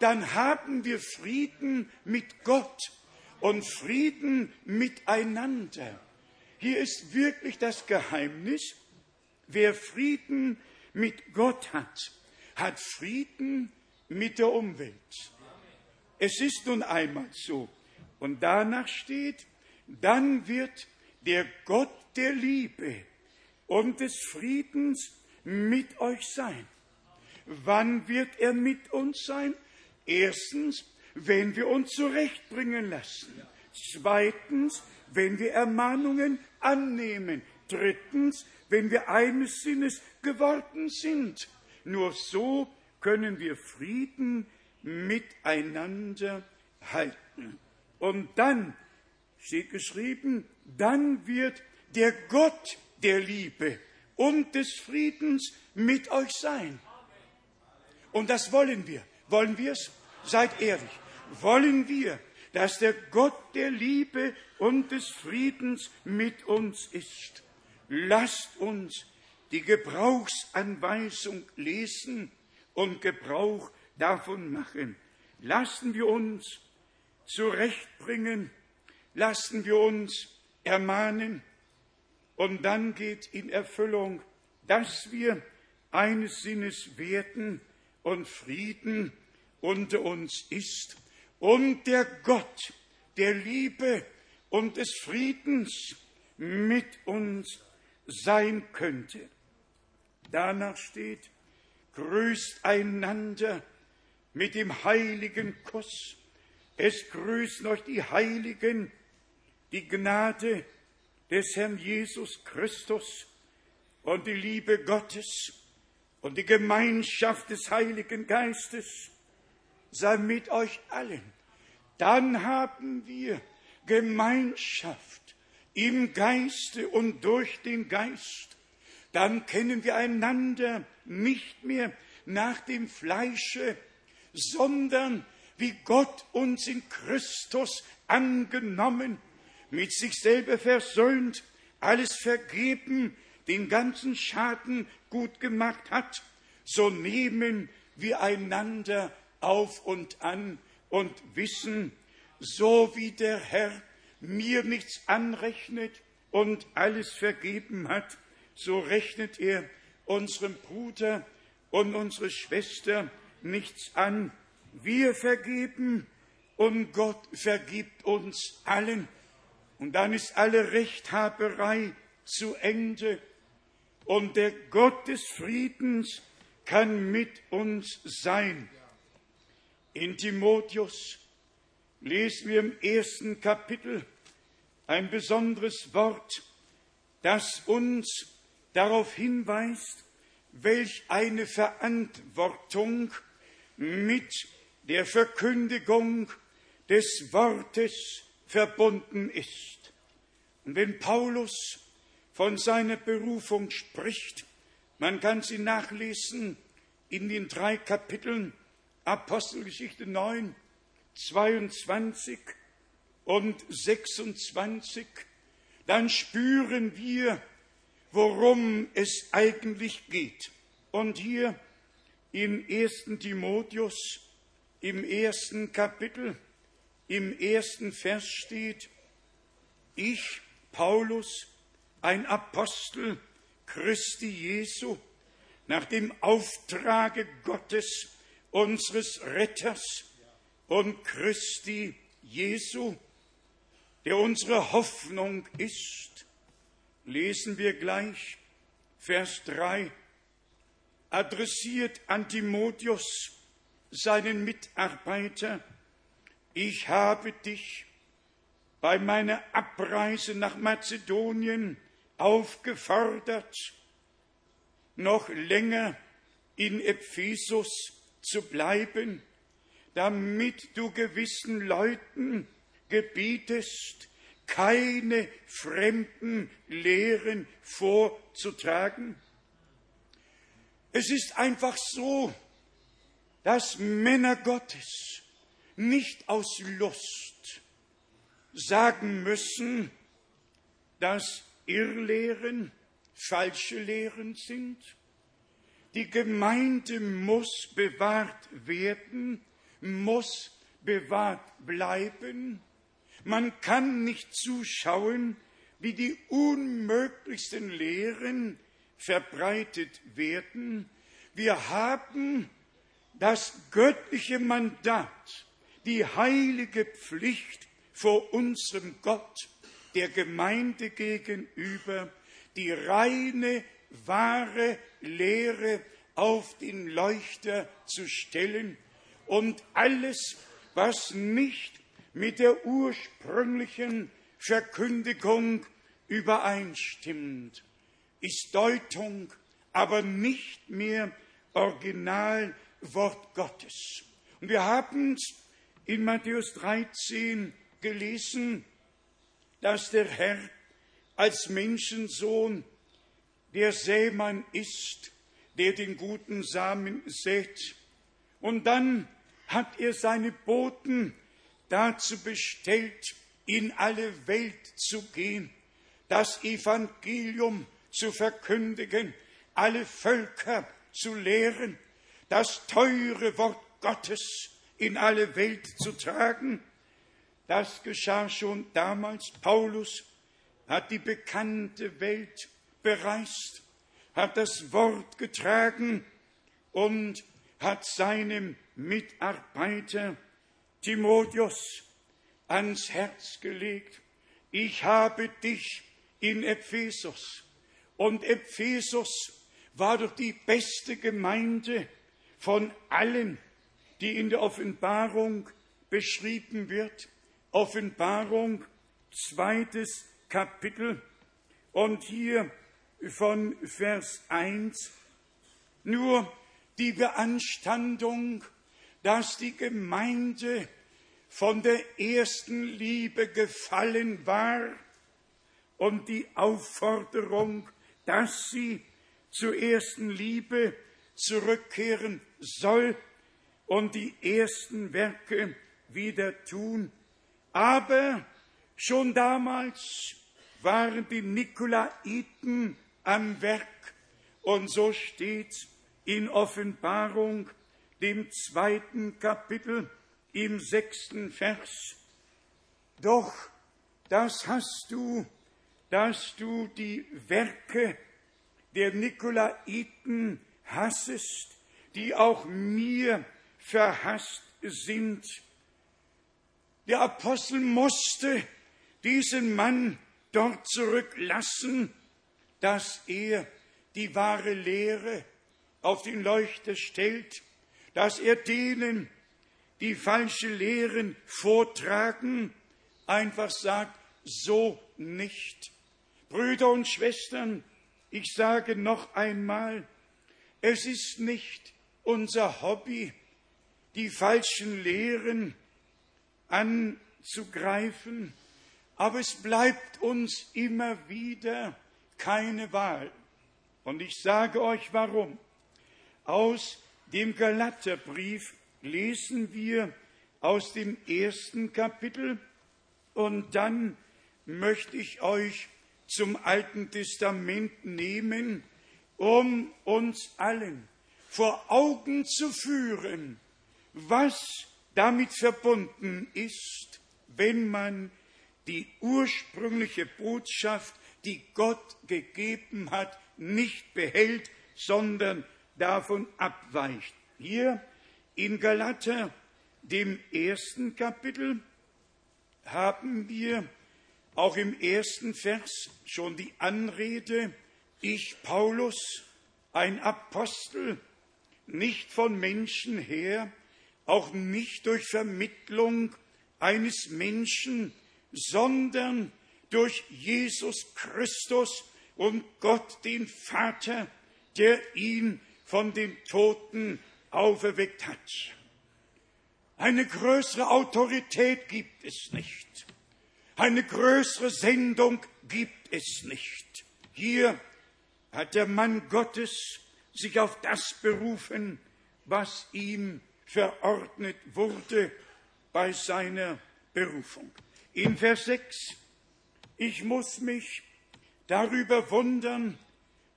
Dann haben wir Frieden mit Gott und Frieden miteinander. Hier ist wirklich das Geheimnis, wer Frieden mit Gott hat, hat Frieden mit der Umwelt. Es ist nun einmal so. Und danach steht, dann wird der Gott der Liebe und des Friedens mit euch sein. Wann wird er mit uns sein? Erstens, wenn wir uns zurechtbringen lassen. Zweitens, wenn wir Ermahnungen annehmen. Drittens, wenn wir eines Sinnes geworden sind. Nur so können wir Frieden miteinander halten. Und dann steht geschrieben, dann wird der Gott der Liebe und des Friedens mit euch sein. Und das wollen wir. Wollen wir es? Seid ehrlich. Wollen wir, dass der Gott der Liebe und des Friedens mit uns ist? Lasst uns die Gebrauchsanweisung lesen und Gebrauch davon machen. Lassen wir uns zurechtbringen, lassen wir uns ermahnen. Und dann geht in Erfüllung, dass wir eines Sinnes werden und Frieden unter uns ist. Und der Gott der Liebe und des Friedens mit uns sein könnte. Danach steht, grüßt einander mit dem heiligen Kuss. Es grüßen euch die Heiligen, die Gnade des Herrn Jesus Christus und die Liebe Gottes und die Gemeinschaft des Heiligen Geistes sei mit euch allen. Dann haben wir Gemeinschaft im Geiste und durch den Geist. Dann kennen wir einander nicht mehr nach dem Fleische, sondern wie Gott uns in Christus angenommen, mit sich selber versöhnt, alles vergeben, den ganzen Schaden gut gemacht hat, so nehmen wir einander auf und an und wissen, so wie der Herr mir nichts anrechnet und alles vergeben hat, so rechnet er unserem Bruder und unsere Schwester nichts an. Wir vergeben und Gott vergibt uns allen. Und dann ist alle Rechthaberei zu Ende. Und der Gott des Friedens kann mit uns sein. In Timotheus lesen wir im ersten Kapitel ein besonderes Wort, das uns darauf hinweist, welch eine Verantwortung mit der Verkündigung des Wortes verbunden ist. Und wenn Paulus von seiner Berufung spricht, man kann sie nachlesen in den drei Kapiteln Apostelgeschichte 9, 22 und 26, dann spüren wir, worum es eigentlich geht. Und hier im ersten Timotheus, im ersten Kapitel, im ersten Vers steht, ich, Paulus, ein Apostel Christi Jesu, nach dem Auftrage Gottes, unseres Retters und Christi Jesu, der unsere Hoffnung ist, lesen wir gleich Vers 3, adressiert an Timotheus, seinen Mitarbeiter, ich habe dich bei meiner Abreise nach Mazedonien aufgefordert, noch länger in Ephesus zu bleiben, damit du gewissen Leuten gebietest, keine fremden Lehren vorzutragen. Es ist einfach so, dass Männer Gottes nicht aus Lust sagen müssen, dass Irrlehren falsche Lehren sind. Die Gemeinde muss bewahrt werden, muss bewahrt bleiben. Man kann nicht zuschauen, wie die unmöglichsten Lehren verbreitet werden. Wir haben das göttliche Mandat, die heilige Pflicht vor unserem Gott, der Gemeinde gegenüber, die reine, wahre Lehre auf den Leuchter zu stellen und alles, was nicht mit der ursprünglichen Verkündigung übereinstimmt, ist Deutung, aber nicht mehr Originalwort Gottes. Und wir haben in Matthäus 13 gelesen, dass der Herr als Menschensohn der Sämann ist, der den guten Samen sät. Und dann hat er seine Boten dazu bestellt, in alle Welt zu gehen, das Evangelium zu verkündigen, alle Völker zu lehren, das teure Wort Gottes in alle Welt zu tragen. Das geschah schon damals. Paulus hat die bekannte Welt bereist, hat das Wort getragen und hat seinem Mitarbeiter Timotheus ans Herz gelegt. Ich habe dich in Ephesus. Und Ephesus war doch die beste Gemeinde von allen, die in der Offenbarung beschrieben wird. Offenbarung, zweites Kapitel. Und hier von Vers 1 nur die Beanstandung, dass die Gemeinde von der ersten Liebe gefallen war und die Aufforderung, dass sie zur ersten Liebe zurückkehren soll und die ersten Werke wieder tun. Aber schon damals waren die Nikolaiten am Werk und so steht in Offenbarung, dem zweiten Kapitel, im sechsten Vers. Doch das hast du, dass du die Werke der Nikolaiten hassest, die auch mir verhasst sind. Der Apostel musste diesen Mann dort zurücklassen, dass er die wahre Lehre auf den Leuchter stellt, dass er denen, die falsche Lehren vortragen, einfach sagt, so nicht. Brüder und Schwestern, ich sage noch einmal, es ist nicht unser Hobby, die falschen Lehren anzugreifen, aber es bleibt uns immer wieder keine Wahl. Und ich sage euch warum. Aus dem Galaterbrief lesen wir aus dem ersten Kapitel und dann möchte ich euch zum Alten Testament nehmen, um uns allen vor Augen zu führen, was damit verbunden ist, wenn man die ursprüngliche Botschaft, die Gott gegeben hat, nicht behält, sondern davon abweicht. Hier in Galater, dem ersten Kapitel, haben wir auch im ersten Vers schon die Anrede, ich Paulus, ein Apostel, nicht von Menschen her, auch nicht durch Vermittlung eines Menschen, sondern durch Jesus Christus und Gott den Vater, der ihn von den Toten auferweckt hat. Eine größere Autorität gibt es nicht. Eine größere Sendung gibt es nicht. Hier hat der Mann Gottes sich auf das berufen, was ihm verordnet wurde bei seiner Berufung. In Vers 6, ich muss mich darüber wundern,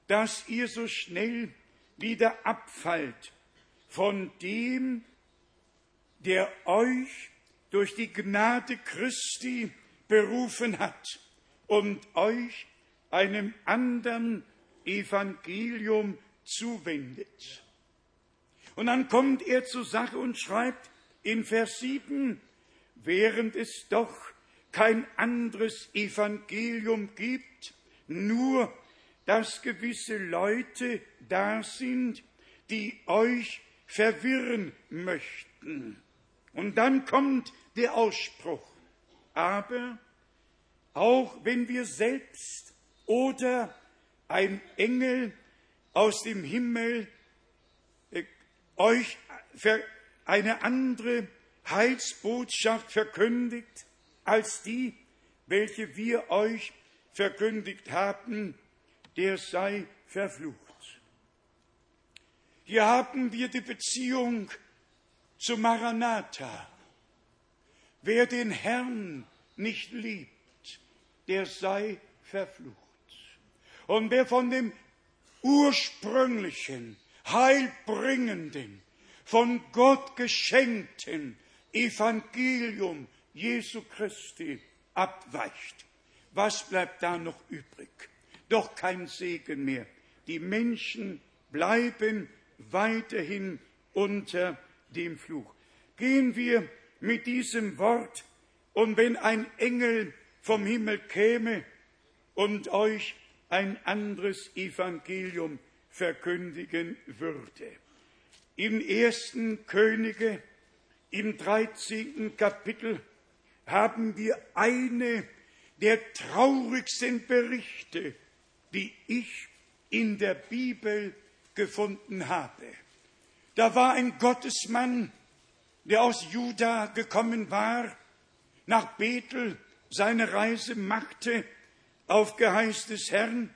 dass ihr so schnell wieder abfallt von dem, der euch durch die Gnade Christi berufen hat und euch einem anderen Evangelium zuwendet. Und dann kommt er zur Sache und schreibt in Vers 7, während es doch kein anderes Evangelium gibt, nur dass gewisse Leute da sind, die euch verwirren möchten. Und dann kommt der Ausspruch, aber auch wenn wir selbst oder ein Engel aus dem Himmel äh, euch eine andere Heilsbotschaft verkündigt als die, welche wir euch verkündigt haben, der sei verflucht. Hier haben wir die Beziehung zu Maranatha. Wer den Herrn nicht liebt, der sei verflucht. Und wer von dem ursprünglichen, heilbringenden, von Gott geschenkten Evangelium Jesu Christi abweicht, Was bleibt da noch übrig? Doch kein Segen mehr. Die Menschen bleiben weiterhin unter dem Fluch. Gehen wir mit diesem Wort und wenn ein Engel vom Himmel käme und euch ein anderes Evangelium verkündigen würde. Im ersten Könige, im 13. Kapitel, haben wir eine der traurigsten Berichte, die ich in der Bibel gefunden habe. Da war ein Gottesmann, der aus Juda gekommen war, nach Bethel seine Reise machte, auf Geheiß des Herrn.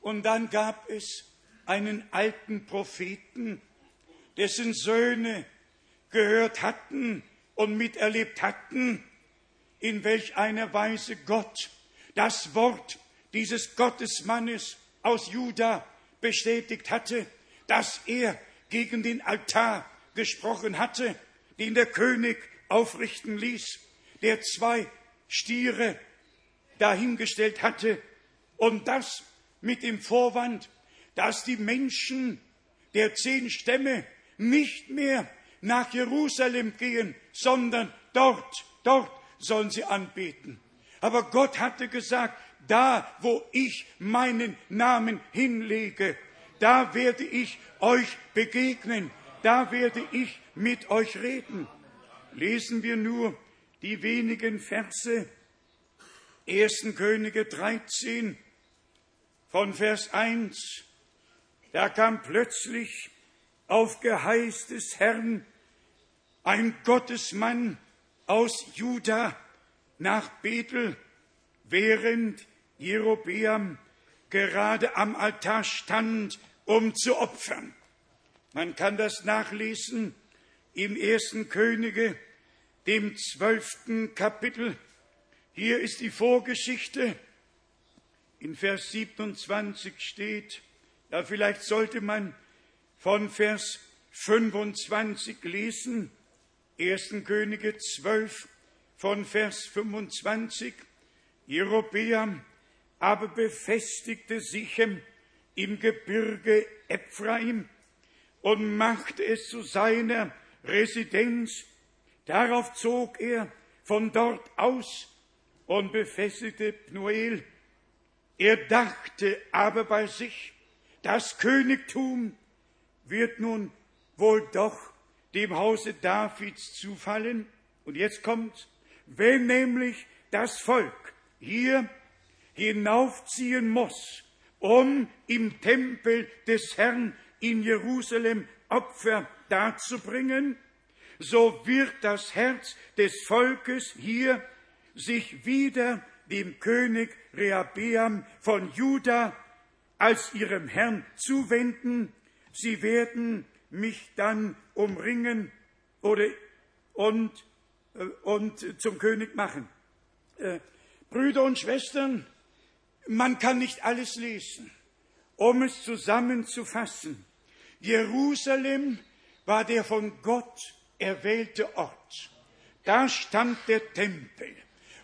Und dann gab es einen alten Propheten, dessen Söhne gehört hatten und miterlebt hatten, in welch einer Weise Gott das Wort dieses Gottesmannes aus Juda bestätigt hatte, dass er gegen den Altar gesprochen hatte, den der König aufrichten ließ, der zwei Stiere dahingestellt hatte und das mit dem Vorwand, dass die Menschen der zehn Stämme nicht mehr nach Jerusalem gehen, sondern dort, dort sollen sie anbeten. Aber Gott hatte gesagt, da wo ich meinen Namen hinlege, da werde ich euch begegnen, da werde ich mit euch reden. Lesen wir nur die wenigen Verse 1. Könige 13 von Vers 1. Da kam plötzlich auf Geheiß des Herrn ein Gottesmann aus Juda nach Bethel, während Jerobeam gerade am Altar stand, um zu opfern. Man kann das nachlesen im ersten Könige, dem zwölften Kapitel. Hier ist die Vorgeschichte. In Vers 27 steht, ja, vielleicht sollte man von Vers 25 lesen, 1. Könige 12 von Vers 25. Jerobeam aber befestigte sich im Gebirge Ephraim und machte es zu seiner Residenz. Darauf zog er von dort aus und befestigte Pnuel. Er dachte aber bei sich, das Königtum wird nun wohl doch dem Hause Davids zufallen. Und jetzt kommt, wenn nämlich das Volk hier hinaufziehen muss, um im Tempel des Herrn in Jerusalem Opfer darzubringen, so wird das Herz des Volkes hier sich wieder dem König Rehabeam von Juda als ihrem Herrn zuwenden. Sie werden mich dann umringen oder und, äh, und zum König machen. Äh, Brüder und Schwestern, man kann nicht alles lesen. Um es zusammenzufassen, Jerusalem war der von Gott erwählte Ort. Da stand der Tempel.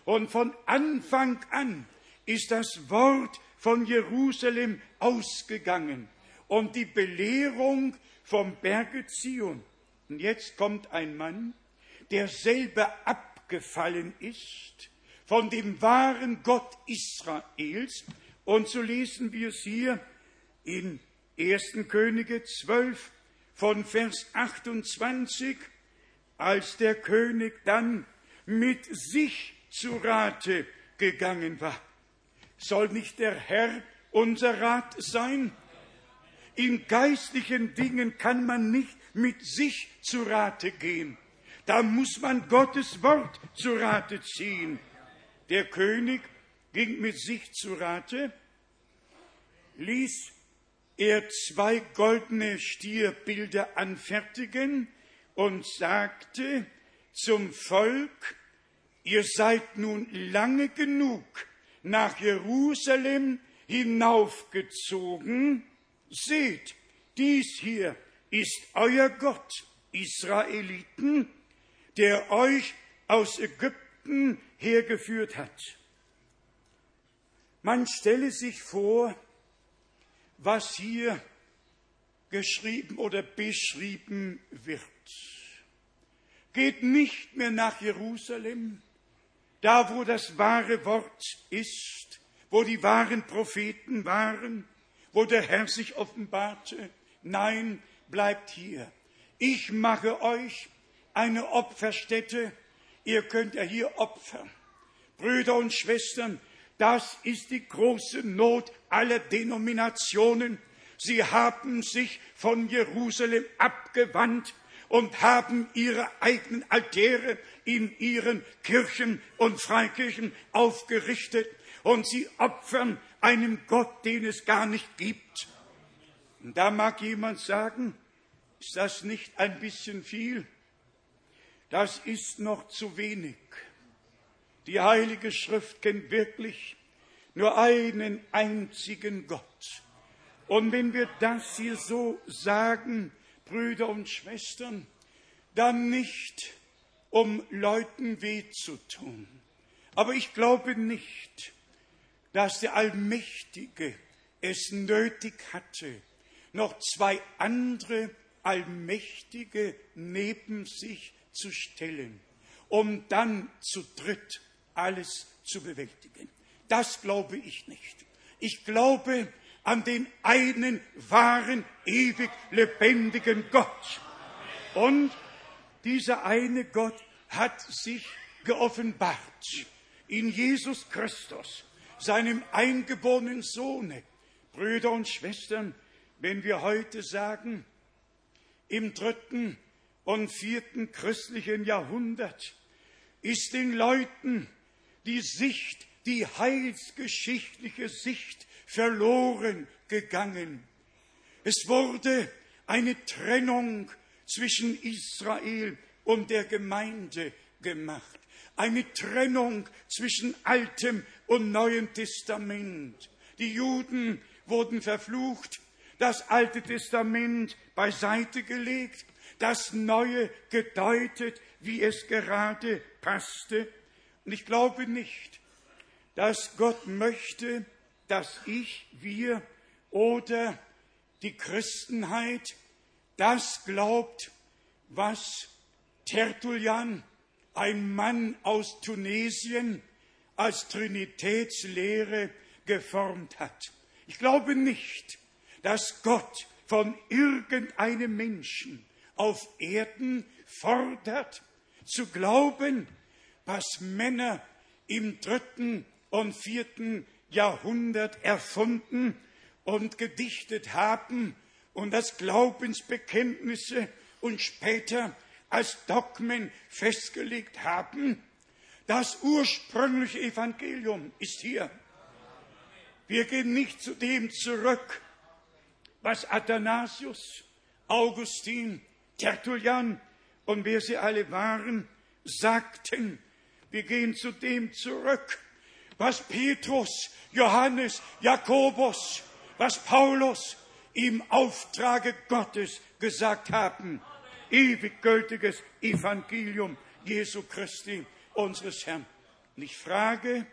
Und von Anfang an ist das Wort von Jerusalem ausgegangen und die Belehrung vom Berge Zion. Und jetzt kommt ein Mann, der selber abgefallen ist von dem wahren Gott Israels. Und so lesen wir es hier in 1. Könige 12 von Vers 28, als der König dann mit sich zu Rate gegangen war. Soll nicht der Herr unser Rat sein? In geistlichen Dingen kann man nicht mit sich zu Rate gehen. Da muss man Gottes Wort zu Rate ziehen. Der König ging mit sich zu Rate, ließ er zwei goldene Stierbilder anfertigen und sagte zum Volk, ihr seid nun lange genug nach Jerusalem hinaufgezogen, seht, dies hier ist euer Gott, Israeliten, der euch aus Ägypten hergeführt hat. Man stelle sich vor, was hier geschrieben oder beschrieben wird. Geht nicht mehr nach Jerusalem, da wo das wahre Wort ist, wo die wahren Propheten waren, wo der Herr sich offenbarte. Nein, bleibt hier. Ich mache euch eine Opferstätte. Ihr könnt ja hier opfern. Brüder und Schwestern, das ist die große Not aller Denominationen. Sie haben sich von Jerusalem abgewandt und haben ihre eigenen Altäre in ihren Kirchen und Freikirchen aufgerichtet und sie opfern einem Gott, den es gar nicht gibt. Und da mag jemand sagen, ist das nicht ein bisschen viel? Das ist noch zu wenig. Die Heilige Schrift kennt wirklich nur einen einzigen Gott. Und wenn wir das hier so sagen, Brüder und Schwestern, dann nicht, um Leuten weh zu tun. Aber ich glaube nicht, dass der Allmächtige es nötig hatte, noch zwei andere Allmächtige neben sich zu stellen, um dann zu dritt alles zu bewältigen. Das glaube ich nicht. Ich glaube an den einen wahren, ewig lebendigen Gott. Und dieser eine Gott hat sich geoffenbart in Jesus Christus, seinem eingeborenen Sohne. Brüder und Schwestern, wenn wir heute sagen, im dritten und vierten christlichen Jahrhundert ist den Leuten die Sicht, die heilsgeschichtliche Sicht verloren gegangen. Es wurde eine Trennung zwischen Israel und der Gemeinde gemacht. Eine Trennung zwischen Altem und Neuem Testament. Die Juden wurden verflucht, das Alte Testament beiseite gelegt, das Neue gedeutet, wie es gerade passte. Und ich glaube nicht, dass Gott möchte, dass ich, wir oder die Christenheit das glaubt, was Tertullian, ein Mann aus Tunesien, als Trinitätslehre geformt hat. Ich glaube nicht, dass Gott von irgendeinem Menschen auf Erden fordert, zu glauben, was Männer im dritten und vierten Jahrhundert erfunden und gedichtet haben und als Glaubensbekenntnisse und später als Dogmen festgelegt haben. Das ursprüngliche Evangelium ist hier. Wir gehen nicht zu dem zurück, was Athanasius, Augustin, Tertullian und wer sie alle waren, sagten. Wir gehen zu dem zurück, was Petrus, Johannes, Jakobus, was Paulus im Auftrage Gottes gesagt haben. Ewig gültiges Evangelium Jesu Christi, unseres Herrn. Und ich frage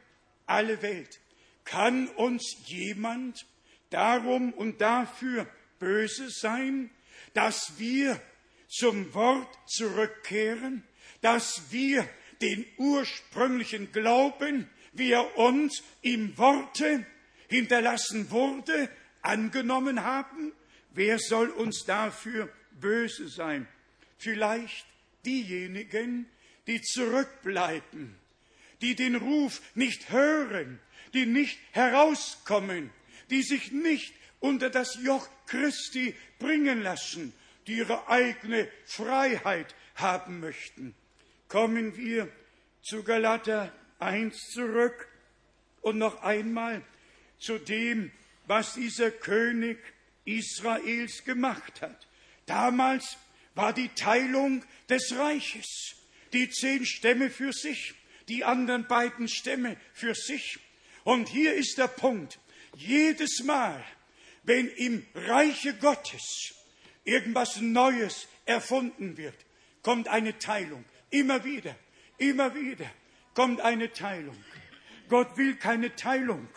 alle Welt, kann uns jemand darum und dafür böse sein, dass wir zum Wort zurückkehren, dass wir den ursprünglichen Glauben, wie er uns im Worte hinterlassen wurde, angenommen haben? Wer soll uns dafür böse sein? Vielleicht diejenigen, die zurückbleiben, die den Ruf nicht hören, die nicht herauskommen, die sich nicht unter das Joch Christi bringen lassen, die ihre eigene Freiheit haben möchten. Kommen wir zu Galater 1 zurück und noch einmal zu dem, was dieser König Israels gemacht hat. Damals war die Teilung des Reiches, die zehn Stämme für sich, die anderen beiden Stämme für sich. Und hier ist der Punkt. Jedes Mal, wenn im Reiche Gottes irgendwas Neues erfunden wird, kommt eine Teilung. Immer wieder, immer wieder kommt eine Teilung. Gott will keine Teilung.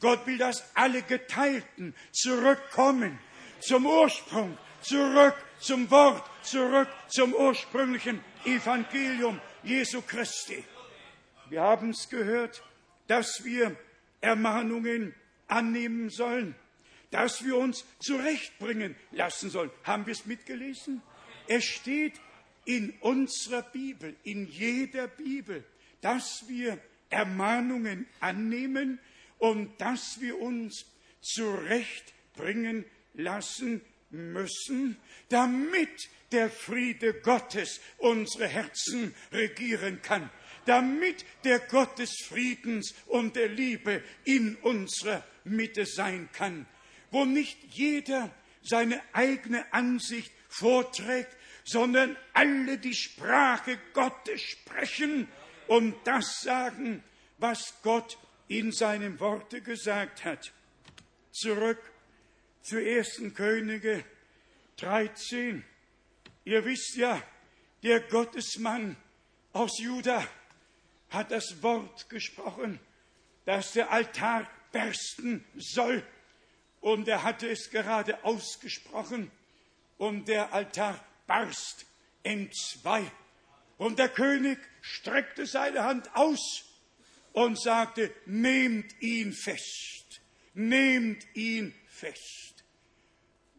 Gott will, dass alle Geteilten zurückkommen zum Ursprung, zurück zum Wort, zurück zum ursprünglichen Evangelium Jesu Christi. Wir haben es gehört, dass wir Ermahnungen annehmen sollen, dass wir uns zurechtbringen lassen sollen. Haben wir es mitgelesen? Es steht in unserer Bibel, in jeder Bibel, dass wir Ermahnungen annehmen und dass wir uns zurechtbringen lassen müssen, damit der Friede Gottes unsere Herzen regieren kann, damit der Gott des Friedens und der Liebe in unserer Mitte sein kann, wo nicht jeder seine eigene Ansicht vorträgt, sondern alle die Sprache Gottes sprechen und das sagen, was Gott in seinem Worte gesagt hat. Zurück zu ersten Könige 13. Ihr wisst ja, der Gottesmann aus Juda hat das Wort gesprochen, dass der Altar bersten soll. Und er hatte es gerade ausgesprochen. Und der Altar barst entzwei. Und der König streckte seine Hand aus und sagte, nehmt ihn fest, nehmt ihn fest.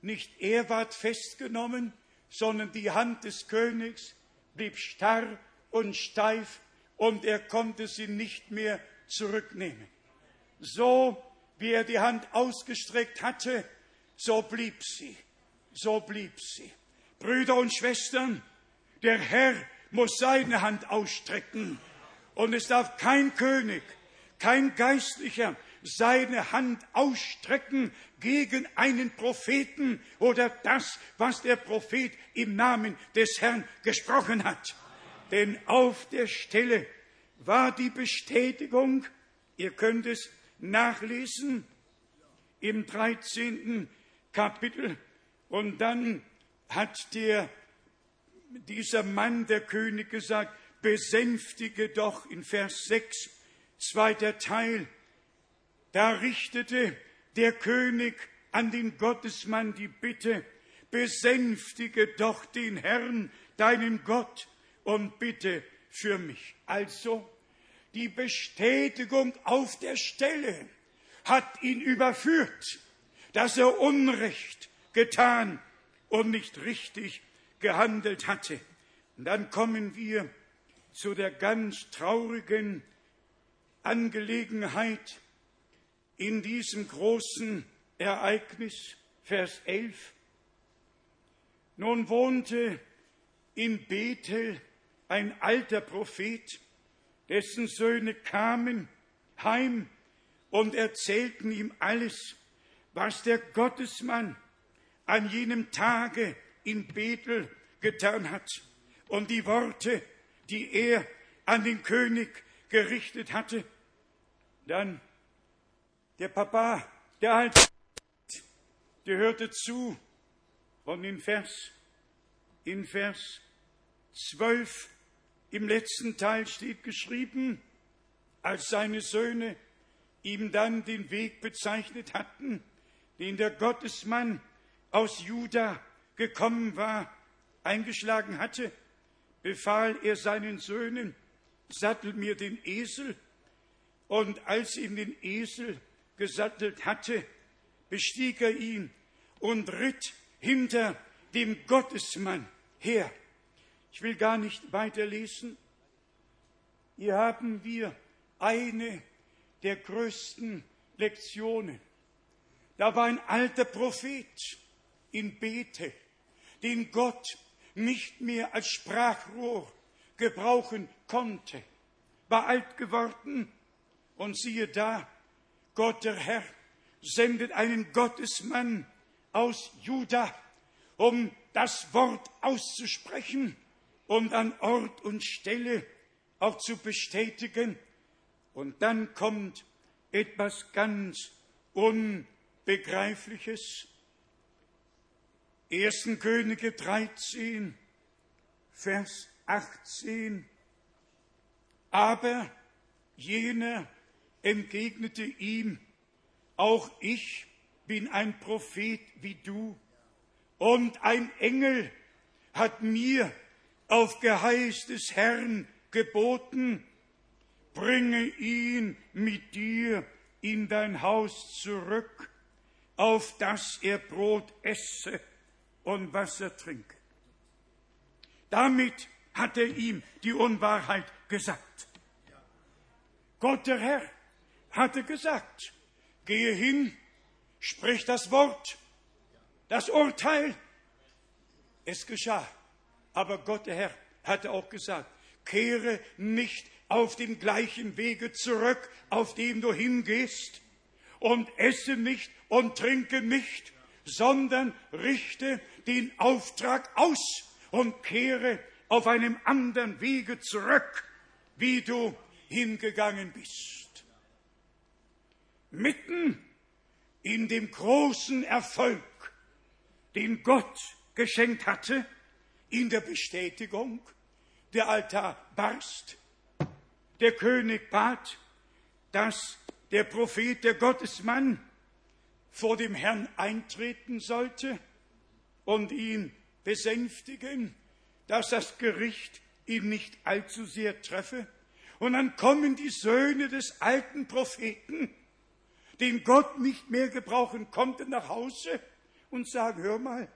Nicht er ward festgenommen, sondern die Hand des Königs blieb starr und steif und er konnte sie nicht mehr zurücknehmen. So wie er die Hand ausgestreckt hatte, so blieb sie, so blieb sie. Brüder und Schwestern, der Herr muss seine Hand ausstrecken. Und es darf kein König, kein Geistlicher seine Hand ausstrecken gegen einen Propheten oder das, was der Prophet im Namen des Herrn gesprochen hat. Denn auf der Stelle war die Bestätigung, ihr könnt es nachlesen, im 13. Kapitel und dann hat der, dieser Mann, der König, gesagt, besänftige doch in Vers 6, zweiter Teil, da richtete der König an den Gottesmann die Bitte, besänftige doch den Herrn, deinen Gott, und bitte für mich. Also, die Bestätigung auf der Stelle hat ihn überführt, dass er Unrecht getan und nicht richtig gehandelt hatte. Und dann kommen wir zu der ganz traurigen Angelegenheit in diesem großen Ereignis, Vers 11. Nun wohnte in Bethel ein alter Prophet, dessen Söhne kamen heim und erzählten ihm alles, was der Gottesmann an jenem Tage in Bethel getan hat und die Worte, die er an den König gerichtet hatte. Dann der Papa, der halt, der hörte zu und in Vers, in Vers 12 im letzten Teil steht geschrieben, als seine Söhne ihm dann den Weg bezeichnet hatten, den der Gottesmann aus Juda gekommen war, eingeschlagen hatte, befahl er seinen Söhnen, sattel mir den Esel. Und als ihm den Esel gesattelt hatte, bestieg er ihn und ritt hinter dem Gottesmann her. Ich will gar nicht weiterlesen. Hier haben wir eine der größten Lektionen. Da war ein alter Prophet, in Bethel, den Gott nicht mehr als Sprachrohr gebrauchen konnte, war alt geworden und siehe da, Gott der Herr sendet einen Gottesmann aus Juda, um das Wort auszusprechen und an Ort und Stelle auch zu bestätigen. Und dann kommt etwas ganz Unbegreifliches. 1. Könige 13, Vers 18. Aber jener entgegnete ihm, auch ich bin ein Prophet wie du. Und ein Engel hat mir auf Geheiß des Herrn geboten, bringe ihn mit dir in dein Haus zurück, auf dass er Brot esse und Wasser trinke. Damit hat er ihm die Unwahrheit gesagt. Gott der Herr hatte gesagt, gehe hin, sprich das Wort, das Urteil. Es geschah. Aber Gott der Herr hatte auch gesagt, kehre nicht auf den gleichen Wege zurück, auf dem du hingehst, und esse nicht und trinke nicht, sondern richte den Auftrag aus und kehre auf einem anderen Wege zurück, wie du hingegangen bist. Mitten in dem großen Erfolg, den Gott geschenkt hatte, in der Bestätigung, der Altar barst, der König bat, dass der Prophet, der Gottesmann, vor dem Herrn eintreten sollte und ihn besänftigen, dass das Gericht ihn nicht allzu sehr treffe. Und dann kommen die Söhne des alten Propheten, den Gott nicht mehr gebrauchen konnte, nach Hause und sagen, hör mal,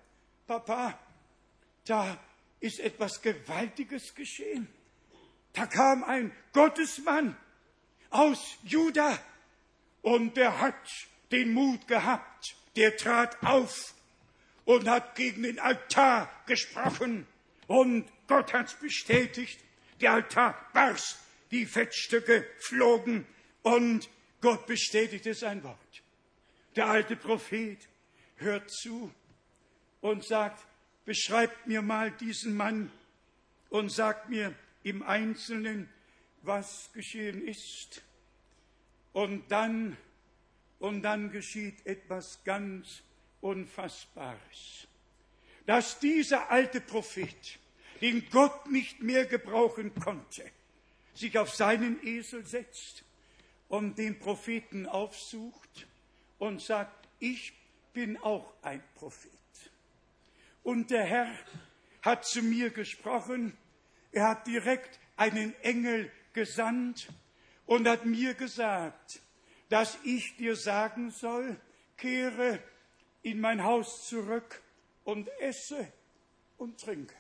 Papa, da ist etwas Gewaltiges geschehen. Da kam ein Gottesmann aus Juda und der hat den Mut gehabt, der trat auf und hat gegen den Altar gesprochen und Gott hat's bestätigt. Der Altar barst, die Fettstücke flogen und Gott bestätigte sein Wort. Der alte Prophet hört zu und sagt, beschreibt mir mal diesen Mann und sagt mir im Einzelnen, was geschehen ist. Und dann, und dann geschieht etwas ganz Unfassbares. Dass dieser alte Prophet, den Gott nicht mehr gebrauchen konnte, sich auf seinen Esel setzt und den Propheten aufsucht und sagt, ich bin auch ein Prophet. Und der Herr hat zu mir gesprochen, er hat direkt einen Engel gesandt und hat mir gesagt, dass ich dir sagen soll, kehre in mein Haus zurück und esse und trinke.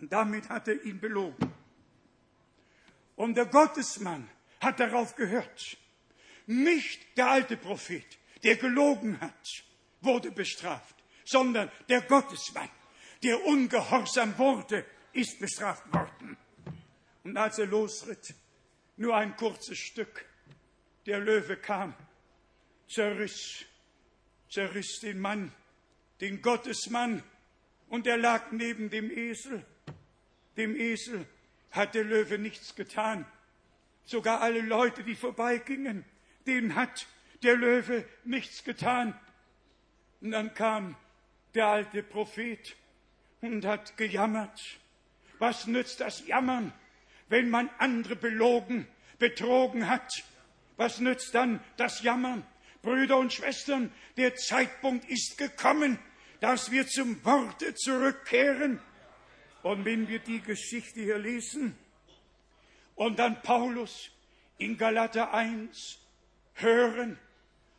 Und damit hat er ihn belogen. Und der Gottesmann hat darauf gehört. Nicht der alte Prophet, der gelogen hat, wurde bestraft, sondern der Gottesmann, der ungehorsam wurde, ist bestraft worden. Und als er losritt, nur ein kurzes Stück, der Löwe kam, zerriss, zerriss den Mann, den Gottesmann, und er lag neben dem Esel. Dem Esel hat der Löwe nichts getan. Sogar alle Leute, die vorbeigingen, denen hat der Löwe nichts getan. Und dann kam der alte Prophet und hat gejammert. Was nützt das Jammern, wenn man andere belogen, betrogen hat? Was nützt dann das Jammern? Brüder und Schwestern, der Zeitpunkt ist gekommen, dass wir zum Worte zurückkehren. Und wenn wir die Geschichte hier lesen und dann Paulus in Galater 1 hören,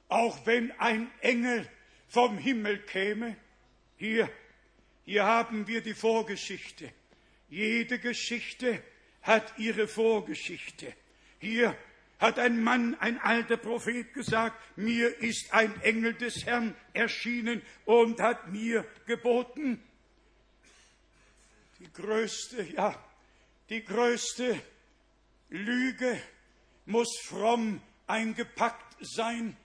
auch wenn ein Engel vom Himmel käme, hier, hier haben wir die Vorgeschichte. Jede Geschichte hat ihre Vorgeschichte. Hier hat ein Mann, ein alter Prophet gesagt, mir ist ein Engel des Herrn erschienen und hat mir geboten. Die größte, ja, die größte Lüge muss fromm eingepackt sein,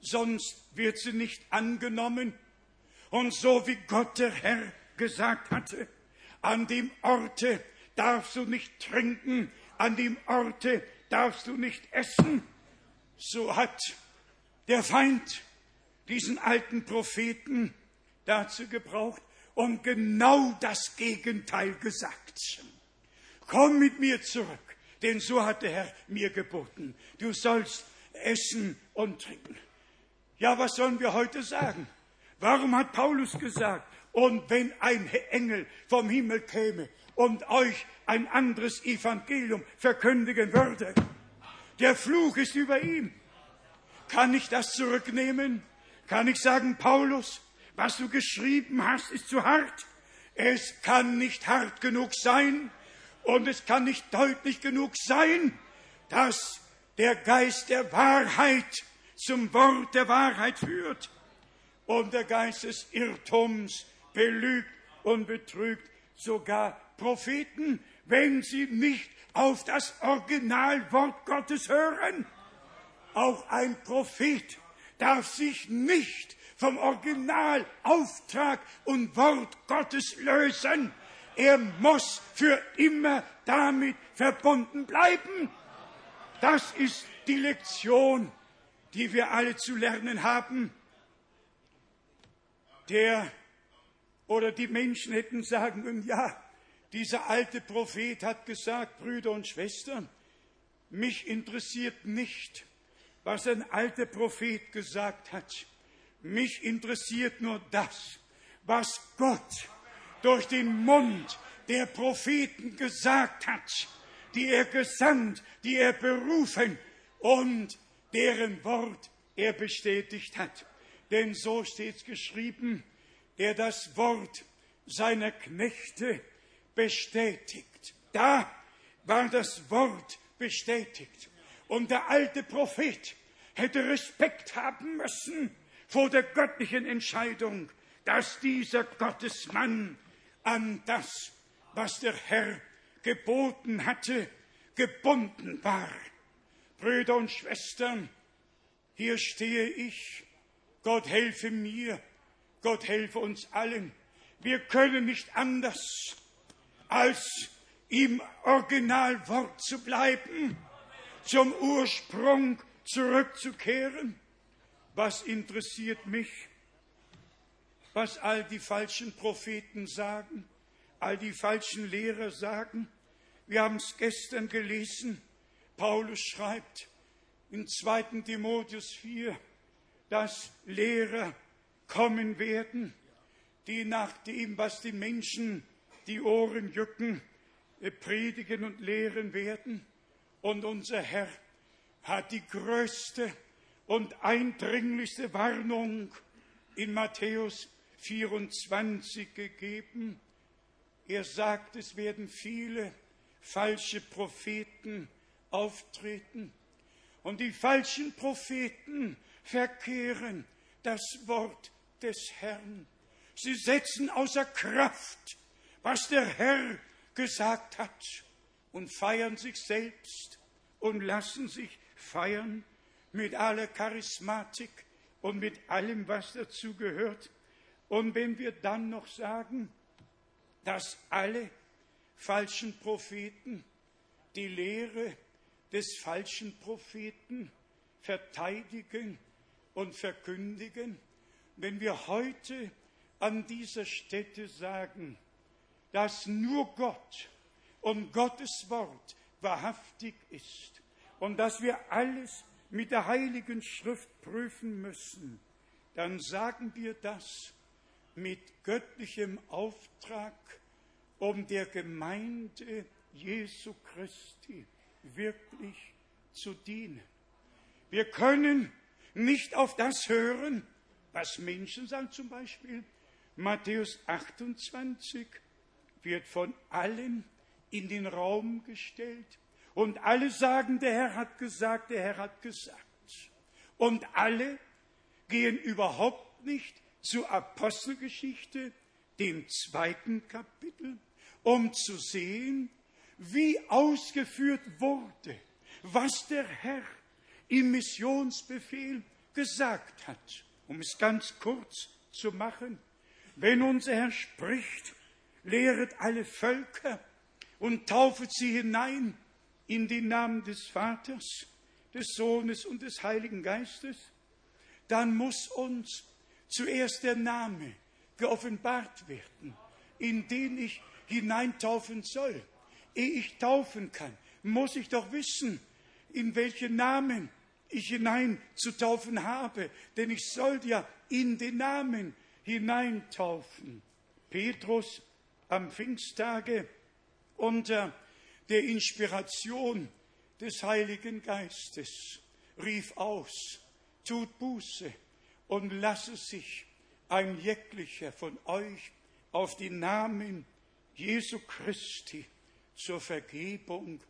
sonst wird sie nicht angenommen. Und so wie Gott der Herr gesagt hatte, an dem Orte darfst du nicht trinken, an dem Orte darfst du nicht essen, so hat der Feind diesen alten Propheten dazu gebraucht und genau das Gegenteil gesagt. Komm mit mir zurück, denn so hat der Herr mir geboten. Du sollst essen und trinken. Ja, was sollen wir heute sagen? Warum hat Paulus gesagt, und wenn ein Engel vom Himmel käme und euch ein anderes Evangelium verkündigen würde, der Fluch ist über ihm. Kann ich das zurücknehmen? Kann ich sagen, Paulus, was du geschrieben hast, ist zu hart? Es kann nicht hart genug sein und es kann nicht deutlich genug sein, dass der Geist der Wahrheit zum Wort der Wahrheit führt und der Geist des Irrtums belügt und betrügt sogar Propheten, wenn sie nicht auf das Originalwort Gottes hören. Auch ein Prophet darf sich nicht vom Originalauftrag und Wort Gottes lösen. Er muss für immer damit verbunden bleiben. Das ist die Lektion, die wir alle zu lernen haben. Der oder die Menschen hätten sagen können, ja, dieser alte Prophet hat gesagt, Brüder und Schwestern, mich interessiert nicht, was ein alter Prophet gesagt hat. Mich interessiert nur das, was Gott durch den Mund der Propheten gesagt hat, die er gesandt, die er berufen und deren Wort er bestätigt hat. Denn so steht geschrieben, der das Wort seiner Knechte bestätigt. Da war das Wort bestätigt. Und der alte Prophet hätte Respekt haben müssen vor der göttlichen Entscheidung, dass dieser Gottesmann an das, was der Herr geboten hatte, gebunden war. Brüder und Schwestern, hier stehe ich, Gott helfe mir, Gott helfe uns allen. Wir können nicht anders, als im Originalwort zu bleiben, zum Ursprung zurückzukehren. Was interessiert mich, was all die falschen Propheten sagen, all die falschen Lehrer sagen? Wir haben es gestern gelesen. Paulus schreibt in 2. Timotheus 4, dass Lehrer kommen werden, die nach dem, was den Menschen die Ohren jucken, äh, predigen und lehren werden. Und unser Herr hat die größte und eindringlichste Warnung in Matthäus 24 gegeben. Er sagt, es werden viele falsche Propheten auftreten. Und die falschen Propheten verkehren das Wort des Herrn. Sie setzen außer Kraft, was der Herr gesagt hat und feiern sich selbst und lassen sich feiern mit aller Charismatik und mit allem, was dazu gehört. Und wenn wir dann noch sagen, dass alle falschen Propheten die Lehre des falschen Propheten verteidigen und verkündigen, wenn wir heute an dieser Stätte sagen, dass nur Gott und Gottes Wort wahrhaftig ist und dass wir alles mit der Heiligen Schrift prüfen müssen, dann sagen wir das mit göttlichem Auftrag, um der Gemeinde Jesu Christi wirklich zu dienen. Wir können nicht auf das hören, was Menschen sagen zum Beispiel. Matthäus 28 wird von allen in den Raum gestellt und alle sagen, der Herr hat gesagt, der Herr hat gesagt. Und alle gehen überhaupt nicht zur Apostelgeschichte, dem zweiten Kapitel, um zu sehen, wie ausgeführt wurde, was der Herr im Missionsbefehl gesagt hat. Um es ganz kurz zu machen, wenn unser Herr spricht, lehret alle Völker und taufet sie hinein in den Namen des Vaters, des Sohnes und des Heiligen Geistes, dann muss uns zuerst der Name geoffenbart werden, in den ich hineintaufen soll. Ehe ich taufen kann, muss ich doch wissen, in welchen Namen ich hinein zu taufen habe, denn ich soll ja in den Namen hineintaufen. Petrus am Pfingsttage unter der Inspiration des Heiligen Geistes rief aus, tut Buße und lasse sich ein jeglicher von euch auf den Namen Jesu Christi zur Vergebung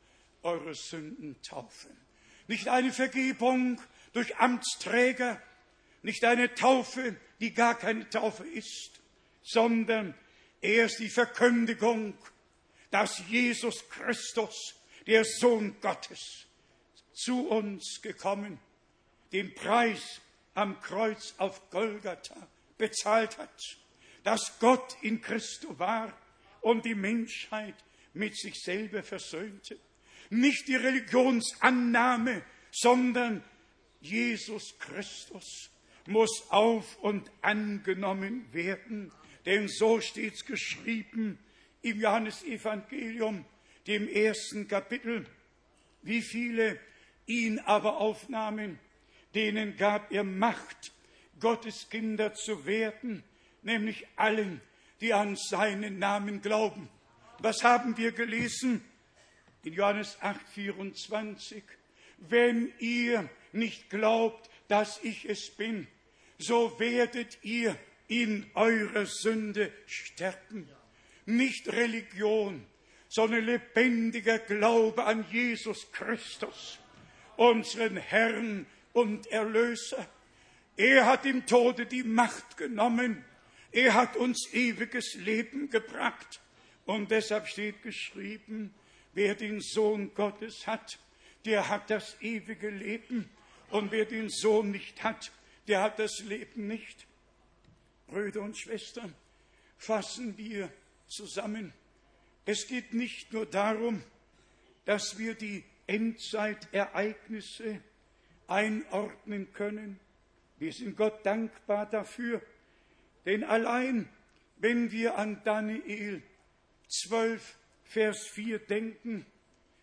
eurer Sünden taufen. Nicht eine Vergebung durch Amtsträger, nicht eine Taufe, die gar keine Taufe ist, sondern erst die Verkündigung, dass Jesus Christus, der Sohn Gottes, zu uns gekommen, den Preis am Kreuz auf Golgatha bezahlt hat, dass Gott in Christo war und die Menschheit mit sich selber versöhnte. Nicht die Religionsannahme, sondern Jesus Christus muss auf und angenommen werden, denn so steht's geschrieben im Johannesevangelium, dem ersten Kapitel, wie viele ihn aber aufnahmen, denen gab er Macht, Gottes Kinder zu werden, nämlich allen, die an seinen Namen glauben. Was haben wir gelesen? In Johannes 8, 24. Wenn ihr nicht glaubt, dass ich es bin, so werdet ihr in eurer Sünde sterben. Nicht Religion, sondern lebendiger Glaube an Jesus Christus, unseren Herrn und Erlöser. Er hat im Tode die Macht genommen. Er hat uns ewiges Leben gebracht. Und deshalb steht geschrieben, wer den Sohn Gottes hat, der hat das ewige Leben. Und wer den Sohn nicht hat, der hat das Leben nicht. Brüder und Schwestern, fassen wir zusammen. Es geht nicht nur darum, dass wir die Endzeitereignisse einordnen können. Wir sind Gott dankbar dafür, denn allein wenn wir an Daniel 12, Vers 4 denken,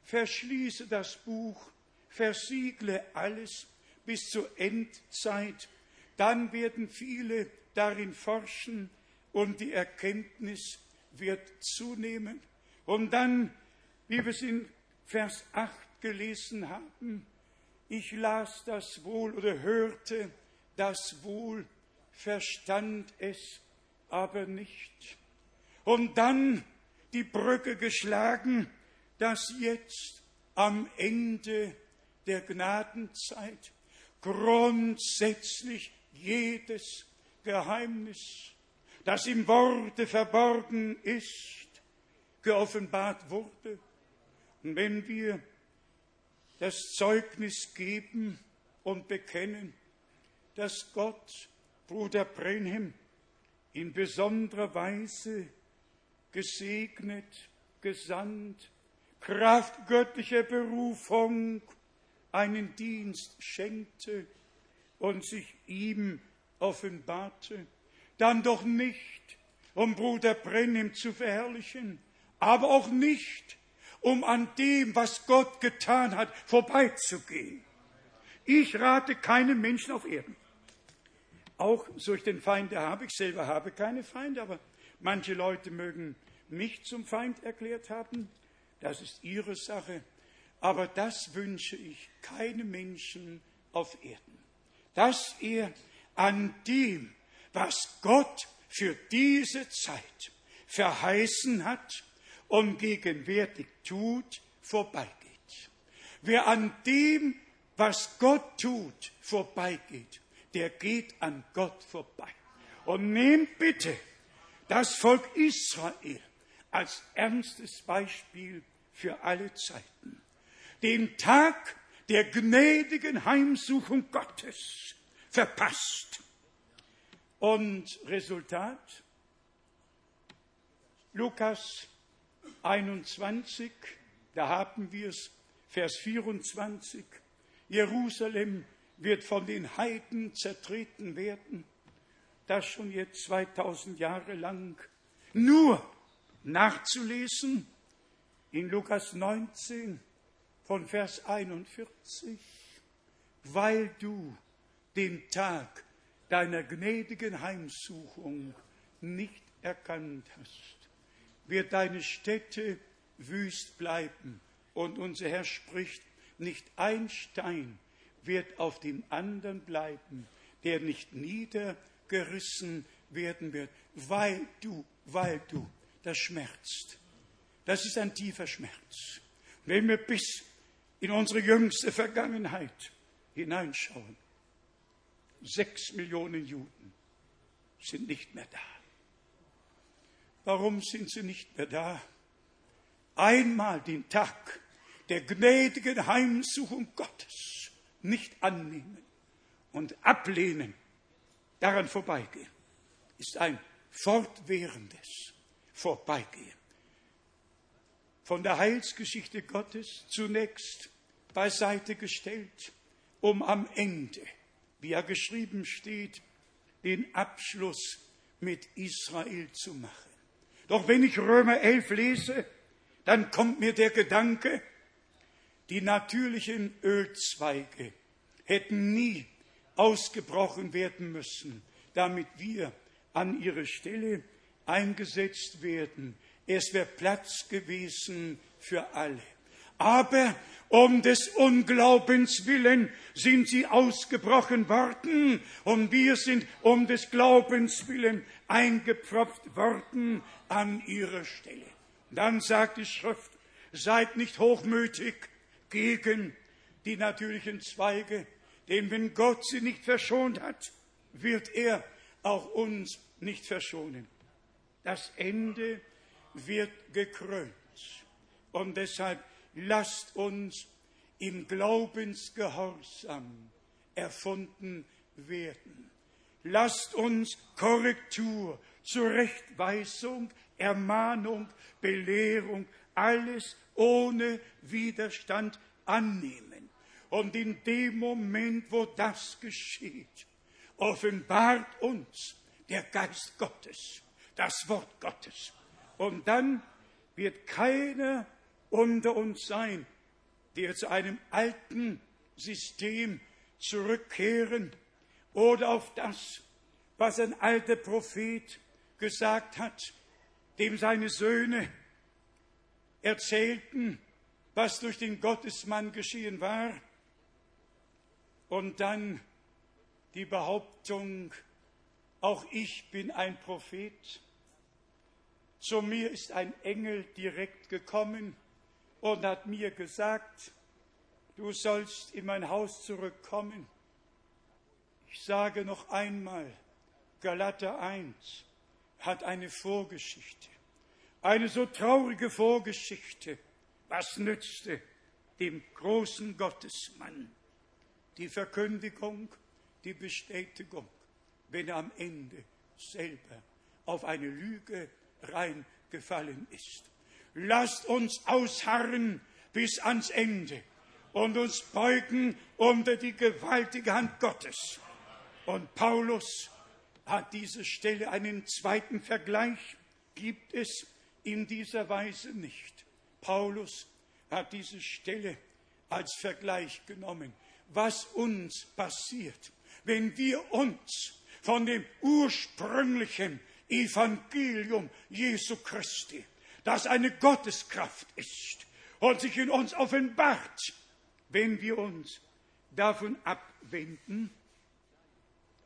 verschließe das Buch, versiegle alles bis zur Endzeit, dann werden viele darin forschen und die Erkenntnis wird zunehmen. Und dann, wie wir es in Vers 8 gelesen haben, ich las das wohl oder hörte das wohl, verstand es aber nicht. Und dann die Brücke geschlagen, dass jetzt am Ende der Gnadenzeit grundsätzlich jedes Geheimnis, das im Worte verborgen ist, geoffenbart wurde. Und wenn wir das Zeugnis geben und bekennen, dass Gott Bruder Brenhem in besonderer Weise gesegnet, gesandt, Kraft göttlicher Berufung einen Dienst schenkte und sich ihm offenbarte, dann doch nicht, um Bruder Brennim zu verherrlichen, aber auch nicht, um an dem, was Gott getan hat, vorbeizugehen. Ich rate keinem Menschen auf Erden. Auch solch den Feinde habe ich selber habe keine Feinde, aber manche Leute mögen mich zum Feind erklärt haben. Das ist ihre Sache. Aber das wünsche ich keinem Menschen auf Erden. Dass er an dem, was Gott für diese Zeit verheißen hat und gegenwärtig tut, vorbeigeht. Wer an dem, was Gott tut, vorbeigeht, der geht an Gott vorbei. Und nehmt bitte das Volk Israel als ernstes Beispiel für alle Zeiten. Den Tag der gnädigen Heimsuchung Gottes verpasst. Und Resultat? Lukas 21, da haben wir es, Vers 24. Jerusalem wird von den Heiden zertreten werden. Das schon jetzt 2000 Jahre lang. Nur nachzulesen in Lukas 19 von Vers 41. weil du den Tag deiner gnädigen Heimsuchung nicht erkannt hast, wird deine Stätte wüst bleiben. Und unser Herr spricht, nicht ein Stein wird auf dem anderen bleiben, der nicht niedergerissen werden wird, weil du, weil du, das schmerzt. Das ist ein tiefer Schmerz. Wenn wir bis in unsere jüngste Vergangenheit hineinschauen, sechs Millionen Juden sind nicht mehr da. Warum sind sie nicht mehr da? Einmal den Tag der gnädigen Heimsuchung Gottes nicht annehmen und ablehnen, daran vorbeigehen, ist ein fortwährendes Vorbeigehen. Von der Heilsgeschichte Gottes zunächst beiseite gestellt, um am Ende, wie er geschrieben steht, den Abschluss mit Israel zu machen. Doch wenn ich Römer 11 lese, dann kommt mir der Gedanke, die natürlichen Ölzweige hätten nie ausgebrochen werden müssen, damit wir an ihre Stelle eingesetzt werden. Es wäre Platz gewesen für alle. Aber um des Unglaubens willen sind sie ausgebrochen worden und wir sind um des Glaubens willen eingepfropft worden an ihre Stelle. Dann sagt die Schrift, seid nicht hochmütig gegen die natürlichen Zweige, denn wenn Gott sie nicht verschont hat, wird er auch uns nicht verschonen. Das Ende wird gekrönt. Und deshalb lasst uns im Glaubensgehorsam erfunden werden. Lasst uns Korrektur, Zurechtweisung, Ermahnung, Belehrung, alles ohne Widerstand annehmen. Und in dem Moment, wo das geschieht, offenbart uns der Geist Gottes, das Wort Gottes. Und dann wird keiner unter uns sein, der zu einem alten System zurückkehren oder auf das, was ein alter Prophet gesagt hat, dem seine Söhne erzählten, was durch den Gottesmann geschehen war, und dann die Behauptung, auch ich bin ein Prophet. Zu mir ist ein Engel direkt gekommen und hat mir gesagt, du sollst in mein Haus zurückkommen. Ich sage noch einmal, Galater 1 hat eine Vorgeschichte, eine so traurige Vorgeschichte. Was nützte dem großen Gottesmann die Verkündigung, die Bestätigung, wenn er am Ende selber auf eine Lüge reingefallen ist? Lasst uns ausharren bis ans Ende und uns beugen unter die gewaltige Hand Gottes. Und Paulus hat diese Stelle einen zweiten Vergleich, gibt es in dieser Weise nicht. Paulus hat diese Stelle als Vergleich genommen, was uns passiert, wenn wir uns von dem ursprünglichen Evangelium Jesu Christi das eine Gotteskraft ist und sich in uns offenbart, wenn wir uns davon abwenden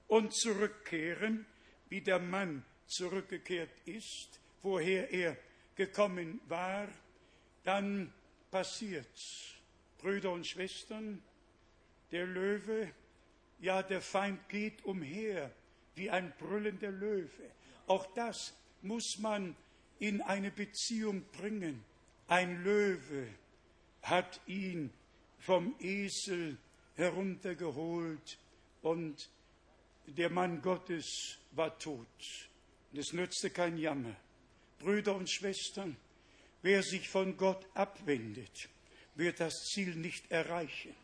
und zurückkehren, wie der Mann zurückgekehrt ist, woher er gekommen war, dann passiert's. Brüder und Schwestern, der Löwe, ja, der Feind geht umher wie ein brüllender Löwe. Auch das muss man in eine Beziehung bringen. Ein Löwe hat ihn vom Esel heruntergeholt und der Mann Gottes war tot. Es nützte kein Jammer. Brüder und Schwestern, wer sich von Gott abwendet, wird das Ziel nicht erreichen.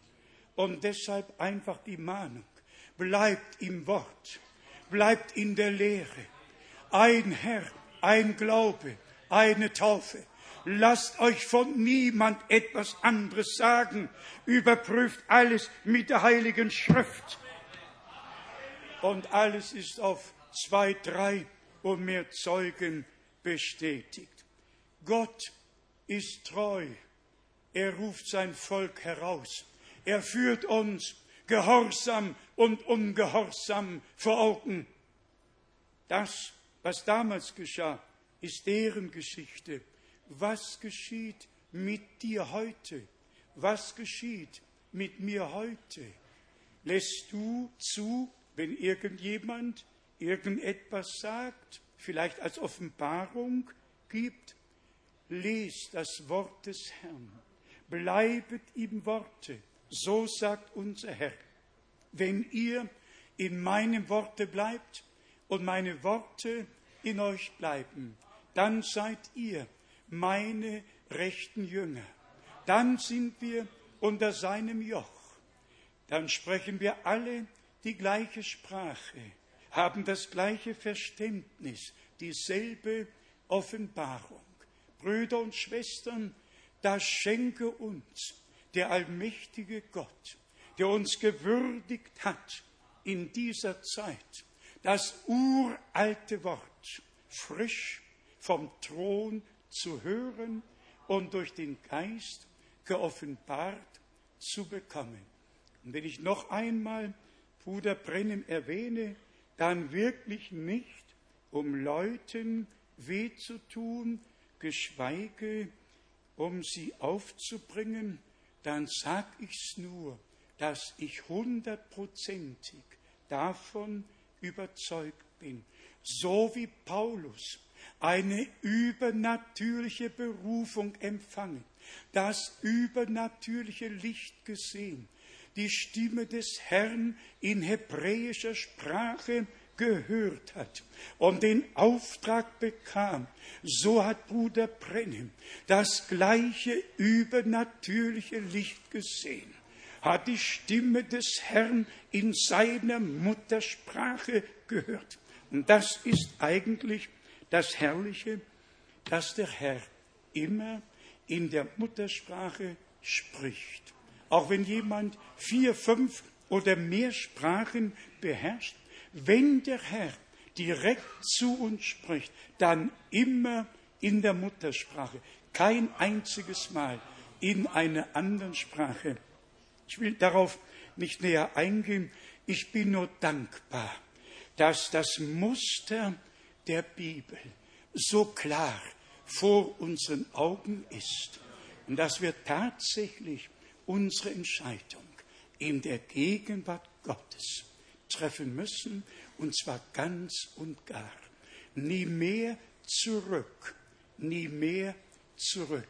Und deshalb einfach die Mahnung, bleibt im Wort, bleibt in der Lehre. Ein Herr, ein Glaube, eine Taufe. Lasst euch von niemand etwas anderes sagen. Überprüft alles mit der Heiligen Schrift. Und alles ist auf zwei, drei und mehr Zeugen bestätigt. Gott ist treu. Er ruft sein Volk heraus. Er führt uns Gehorsam und Ungehorsam vor Augen. Das, was damals geschah, ist deren Geschichte. Was geschieht mit dir heute? Was geschieht mit mir heute? Lässt du zu, wenn irgendjemand irgendetwas sagt, vielleicht als Offenbarung gibt? Lest das Wort des Herrn. Bleibet im Worte. So sagt unser Herr. Wenn ihr in meinem Worte bleibt und meine Worte in euch bleiben, dann seid ihr meine rechten Jünger. Dann sind wir unter seinem Joch. Dann sprechen wir alle die gleiche Sprache, haben das gleiche Verständnis, dieselbe Offenbarung. Brüder und Schwestern, das schenke uns der allmächtige Gott, der uns gewürdigt hat in dieser Zeit, das uralte Wort frisch vom Thron zu hören und durch den Geist geoffenbart zu bekommen. Und wenn ich noch einmal Bruder Brennem erwähne, dann wirklich nicht, um Leuten weh zu tun, geschweige um sie aufzubringen, dann sag ich's nur, dass ich hundertprozentig davon überzeugt bin, so wie Paulus eine übernatürliche Berufung empfangen, das übernatürliche Licht gesehen, die Stimme des Herrn in hebräischer Sprache gehört hat und den Auftrag bekam, so hat Bruder Brennem das gleiche übernatürliche Licht gesehen, hat die Stimme des Herrn in seiner Muttersprache gehört. Und das ist eigentlich das Herrliche, dass der Herr immer in der Muttersprache spricht. Auch wenn jemand vier, fünf oder mehr Sprachen beherrscht, wenn der Herr direkt zu uns spricht, dann immer in der Muttersprache, kein einziges Mal in einer anderen Sprache. Ich will darauf nicht näher eingehen. Ich bin nur dankbar, dass das Muster der Bibel so klar vor unseren Augen ist und dass wir tatsächlich unsere Entscheidung in der Gegenwart Gottes treffen müssen, und zwar ganz und gar. Nie mehr zurück, nie mehr zurück.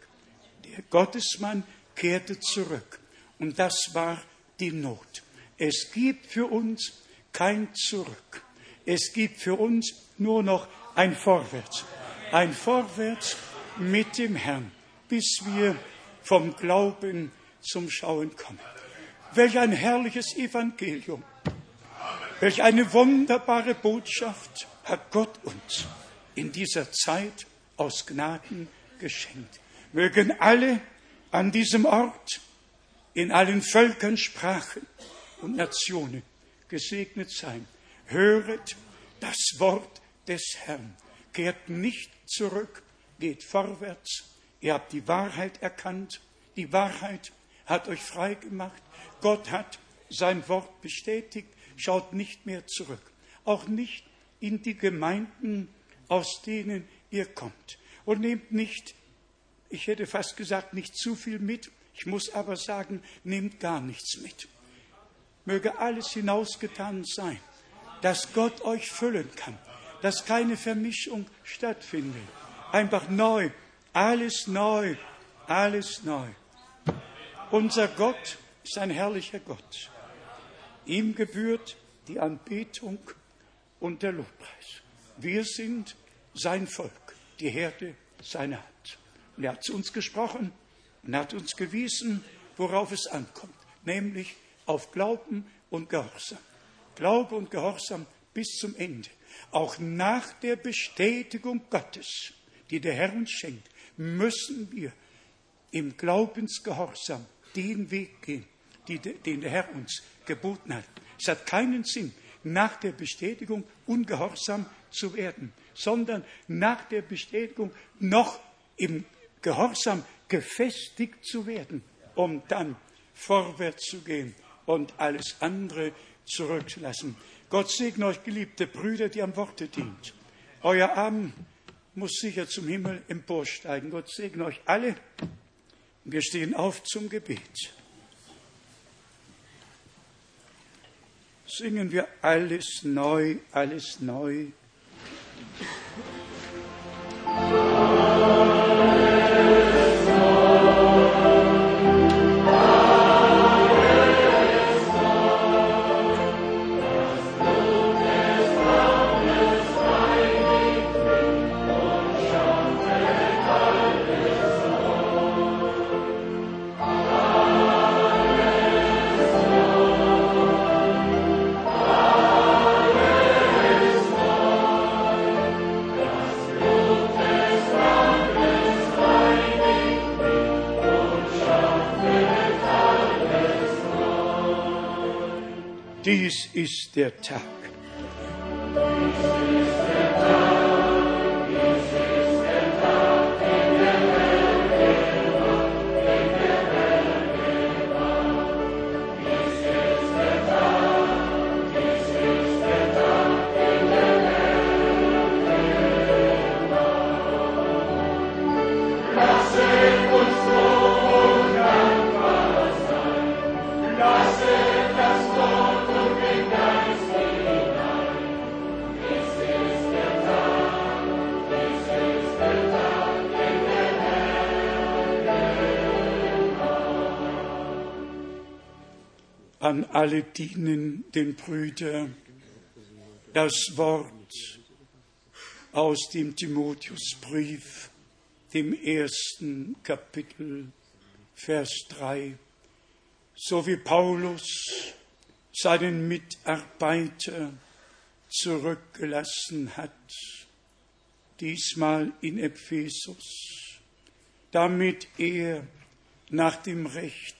Der Gottesmann kehrte zurück und das war die Not. Es gibt für uns kein Zurück. Es gibt für uns nur noch ein Vorwärts. Ein Vorwärts mit dem Herrn, bis wir vom Glauben zum Schauen kommen. Welch ein herrliches Evangelium. Welch eine wunderbare Botschaft hat Gott uns in dieser Zeit aus Gnaden geschenkt. Mögen alle an diesem Ort, in allen Völkern, Sprachen und Nationen gesegnet sein. Höret das Wort des Herrn. Kehrt nicht zurück, geht vorwärts. Ihr habt die Wahrheit erkannt. Die Wahrheit hat euch frei gemacht. Gott hat sein Wort bestätigt schaut nicht mehr zurück. Auch nicht in die Gemeinden, aus denen ihr kommt. Und nehmt nicht, ich hätte fast gesagt, nicht zu viel mit. Ich muss aber sagen, nehmt gar nichts mit. Möge alles hinausgetan sein, dass Gott euch füllen kann, dass keine Vermischung stattfindet. Einfach neu, alles neu, alles neu. Unser Gott ist ein herrlicher Gott. Ihm gebührt die Anbetung und der Lobpreis. Wir sind sein Volk, die Herde seiner Hand. Und er hat zu uns gesprochen und hat uns gewiesen, worauf es ankommt, nämlich auf Glauben und Gehorsam. Glaube und Gehorsam bis zum Ende. Auch nach der Bestätigung Gottes, die der Herr uns schenkt, müssen wir im Glaubensgehorsam den Weg gehen, die, den der Herr uns geboten hat. Es hat keinen Sinn, nach der Bestätigung ungehorsam zu werden, sondern nach der Bestätigung noch im Gehorsam gefestigt zu werden, um dann vorwärts zu gehen und alles andere zurückzulassen. Gott segne euch, geliebte Brüder, die am Worte dient. Euer Arm muss sicher zum Himmel emporsteigen. Gott segne euch alle. Wir stehen auf zum Gebet. Singen wir alles neu, alles neu. Dies ist der Tag. An alle dienen den Brüder das Wort aus dem Timotheusbrief, dem ersten Kapitel, Vers 3, so wie Paulus seinen Mitarbeiter zurückgelassen hat, diesmal in Ephesus, damit er nach dem rechten